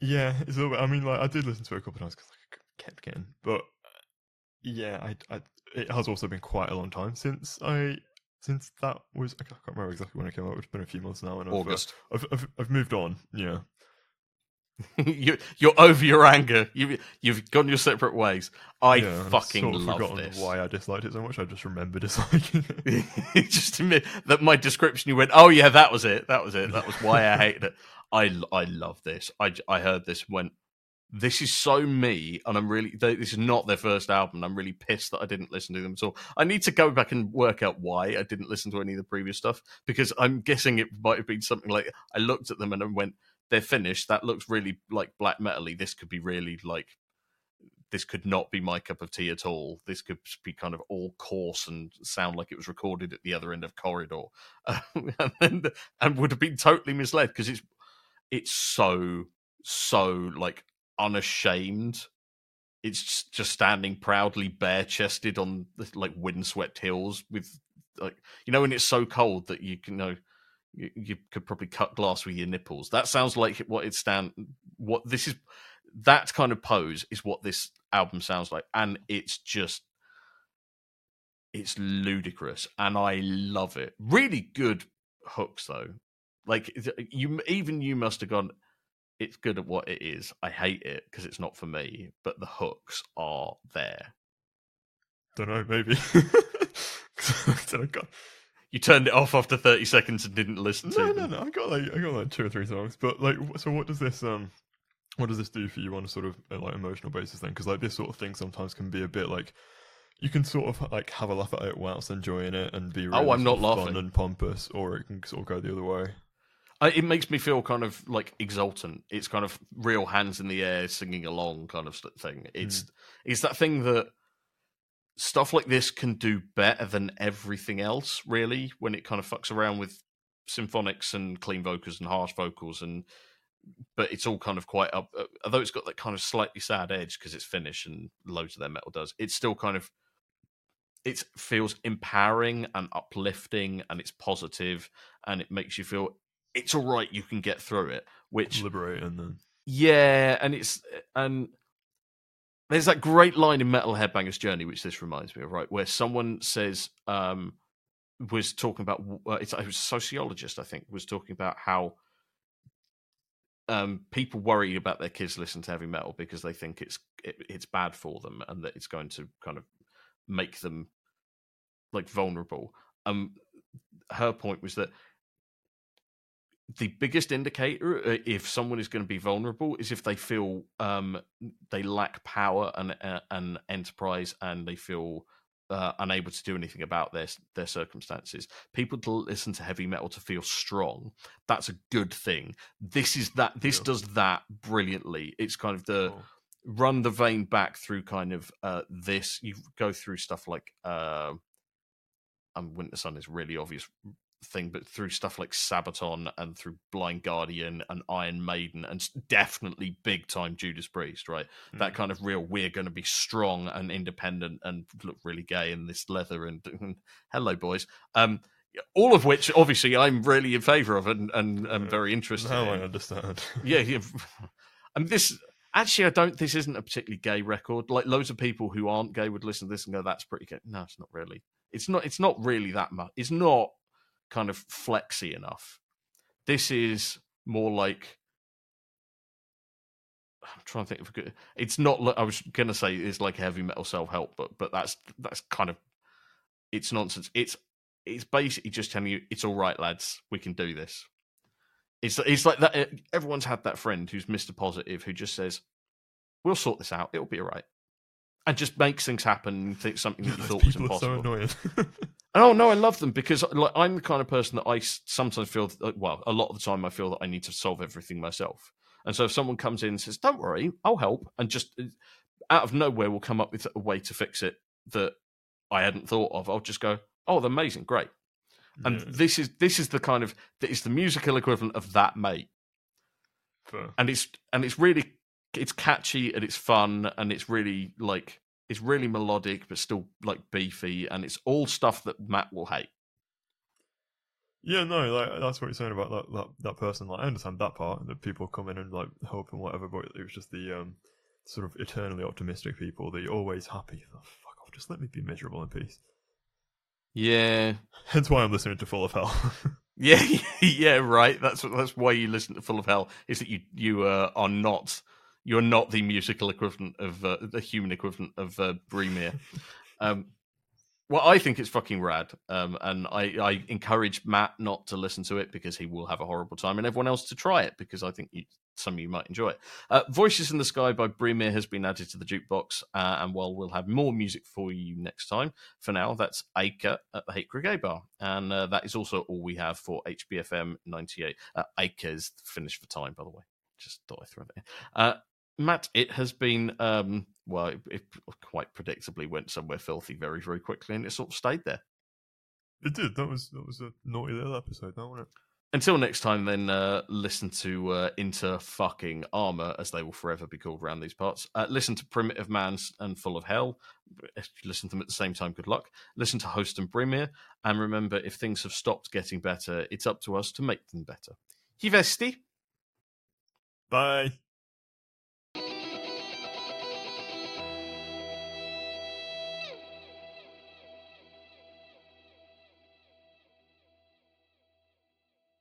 Speaker 2: yeah. It's a little bit. I mean, like I did listen to it a couple of times because I kept getting, but yeah, I, I. It has also been quite a long time since I since that was. I can't remember exactly when it came out. It's been a few months now, and I've, uh,
Speaker 1: August.
Speaker 2: I've, I've I've moved on. Yeah, [laughs]
Speaker 1: you, you're over your anger. You, you've gone your separate ways. I
Speaker 2: yeah,
Speaker 1: fucking
Speaker 2: sort of
Speaker 1: love this.
Speaker 2: why I disliked it so much. I just remember disliking it. [laughs]
Speaker 1: just admit that my description, you went, "Oh yeah, that was it. That was it. That was why I [laughs] hated it." I I love this. I I heard this went. This is so me, and I'm really. They, this is not their first album. I'm really pissed that I didn't listen to them at all. I need to go back and work out why I didn't listen to any of the previous stuff because I'm guessing it might have been something like I looked at them and I went, "They're finished. That looks really like black metal-y. This could be really like this could not be my cup of tea at all. This could be kind of all coarse and sound like it was recorded at the other end of corridor, [laughs] and, then, and would have been totally misled because it's it's so so like unashamed. It's just- standing proudly bare chested on like windswept hills with like you know when it's so cold that you can you know you, you could probably cut glass with your nipples. That sounds like what it stand. What this is, that kind of pose is what this album sounds like, and it's just it's ludicrous, and I love it. Really good hooks though. Like you, even you must have gone. It's good at what it is. I hate it because it's not for me, but the hooks are there.
Speaker 2: Don't know, maybe. [laughs]
Speaker 1: you turned it off after 30 seconds and didn't listen to it.
Speaker 2: no,
Speaker 1: them.
Speaker 2: No, no, I got like I got like two or three songs, but like, so what does this um, what does this do for you on a sort of uh, like emotional basis then? Because like this sort of thing sometimes can be a bit like you can sort of like have a laugh at it whilst enjoying it and be really
Speaker 1: oh, I'm not
Speaker 2: fun
Speaker 1: laughing
Speaker 2: and pompous, or it can sort of go the other way.
Speaker 1: I, it makes me feel kind of like exultant. It's kind of real hands in the air, singing along kind of thing. It's mm. it's that thing that stuff like this can do better than everything else, really, when it kind of fucks around with symphonics and clean vocals and harsh vocals and but it's all kind of quite up uh, although it's got that kind of slightly sad edge because it's Finnish and loads of their metal does it's still kind of it feels empowering and uplifting and it's positive and it makes you feel it's all right you can get through it which
Speaker 2: liberating then
Speaker 1: yeah and it's and there's that great line in Metal Headbangers Journey, which this reminds me of, right, where someone says, um, was talking about, uh, it's, it was a sociologist, I think, was talking about how um, people worry about their kids listening to heavy metal because they think it's it, it's bad for them and that it's going to kind of make them like vulnerable. Um, her point was that the biggest indicator uh, if someone is going to be vulnerable is if they feel um, they lack power and uh, and enterprise and they feel uh, unable to do anything about their their circumstances. People to listen to heavy metal to feel strong. That's a good thing. This is that. This yeah. does that brilliantly. It's kind of the oh. run the vein back through kind of uh, this. You go through stuff like. Uh, um, Wintersun is really obvious thing, but through stuff like Sabaton and through Blind Guardian and Iron Maiden and definitely big time Judas Priest, right? Mm. That kind of real, we're going to be strong and independent and look really gay in this leather and, [laughs] and hello, boys. Um, all of which, obviously, I'm really in favour of and, and I'm very interested.
Speaker 2: Now
Speaker 1: in.
Speaker 2: I understand. [laughs]
Speaker 1: yeah, yeah. [laughs] Mean, this actually, I don't. This isn't a particularly gay record. Like loads of people who aren't gay would listen to this and go, "That's pretty gay." No, it's not really. It's not. It's not really that much. It's not kind of flexy enough. This is more like I'm trying to think of a good. It's not. I was gonna say it's like heavy metal self help, but but that's that's kind of it's nonsense. It's it's basically just telling you it's all right, lads. We can do this. It's it's like that. Eh, everyone's had that friend who's Mister Positive who just says, "We'll sort this out. It'll be all right," and just makes things happen. Think something that you thought was impossible.
Speaker 2: so. [laughs]
Speaker 1: Oh no, I love them because like, I'm the kind of person that I sometimes feel. That, well, a lot of the time I feel that I need to solve everything myself. And so if someone comes in and says, "Don't worry, I'll help," and just uh, out of nowhere will come up with a way to fix it that I hadn't thought of, I'll just go, "Oh, they're amazing, great." And yeah. this is this is the kind of it's the musical equivalent of that, mate. Fair. And it's and it's really it's catchy and it's fun and it's really like it's really melodic but still like beefy, and it's all stuff that Matt will hate.
Speaker 2: Yeah, no, like that's what you're saying about that that, that person. Like, I understand that part that people come in and like hope and whatever, but it was just the um sort of eternally optimistic people, the always happy. Oh, fuck off, just let me be miserable in peace.
Speaker 1: Yeah. [laughs]
Speaker 2: Hence why I'm listening to Full of Hell. [laughs]
Speaker 1: yeah, [laughs] yeah, right. That's that's why you listen to Full of Hell is that you you uh, are not you're not the musical equivalent of uh, the human equivalent of uh, [laughs] um, well, I think it's fucking rad, um, and I, I, encourage Matt not to listen to it because he will have a horrible time, and everyone else to try it because I think you, some of you might enjoy it. Uh, Voices in the Sky by Brymir has been added to the jukebox, uh, and while we'll have more music for you next time, for now, that's Acre at the Hate Gay Bar, and uh, that is also all we have for HBFM 98. Uh, Acre is finished for time, by the way. Just thought I throw it in. Matt, it has been um, well, it, it, quite predictably went somewhere filthy very, very quickly, and it sort of stayed there.
Speaker 2: It did. That was that was a naughty little episode, that wasn't it?
Speaker 1: Until next time, then uh, listen to uh, Inter fucking Arma, as they will forever be called around these parts. Uh, listen to Primitive Man's and Full of Hell. If you listen to them at the same time, good luck. Listen to Host and Brymir. And remember, if things have stopped getting better, it's up to us to make them better. Hivesti.
Speaker 2: Bye.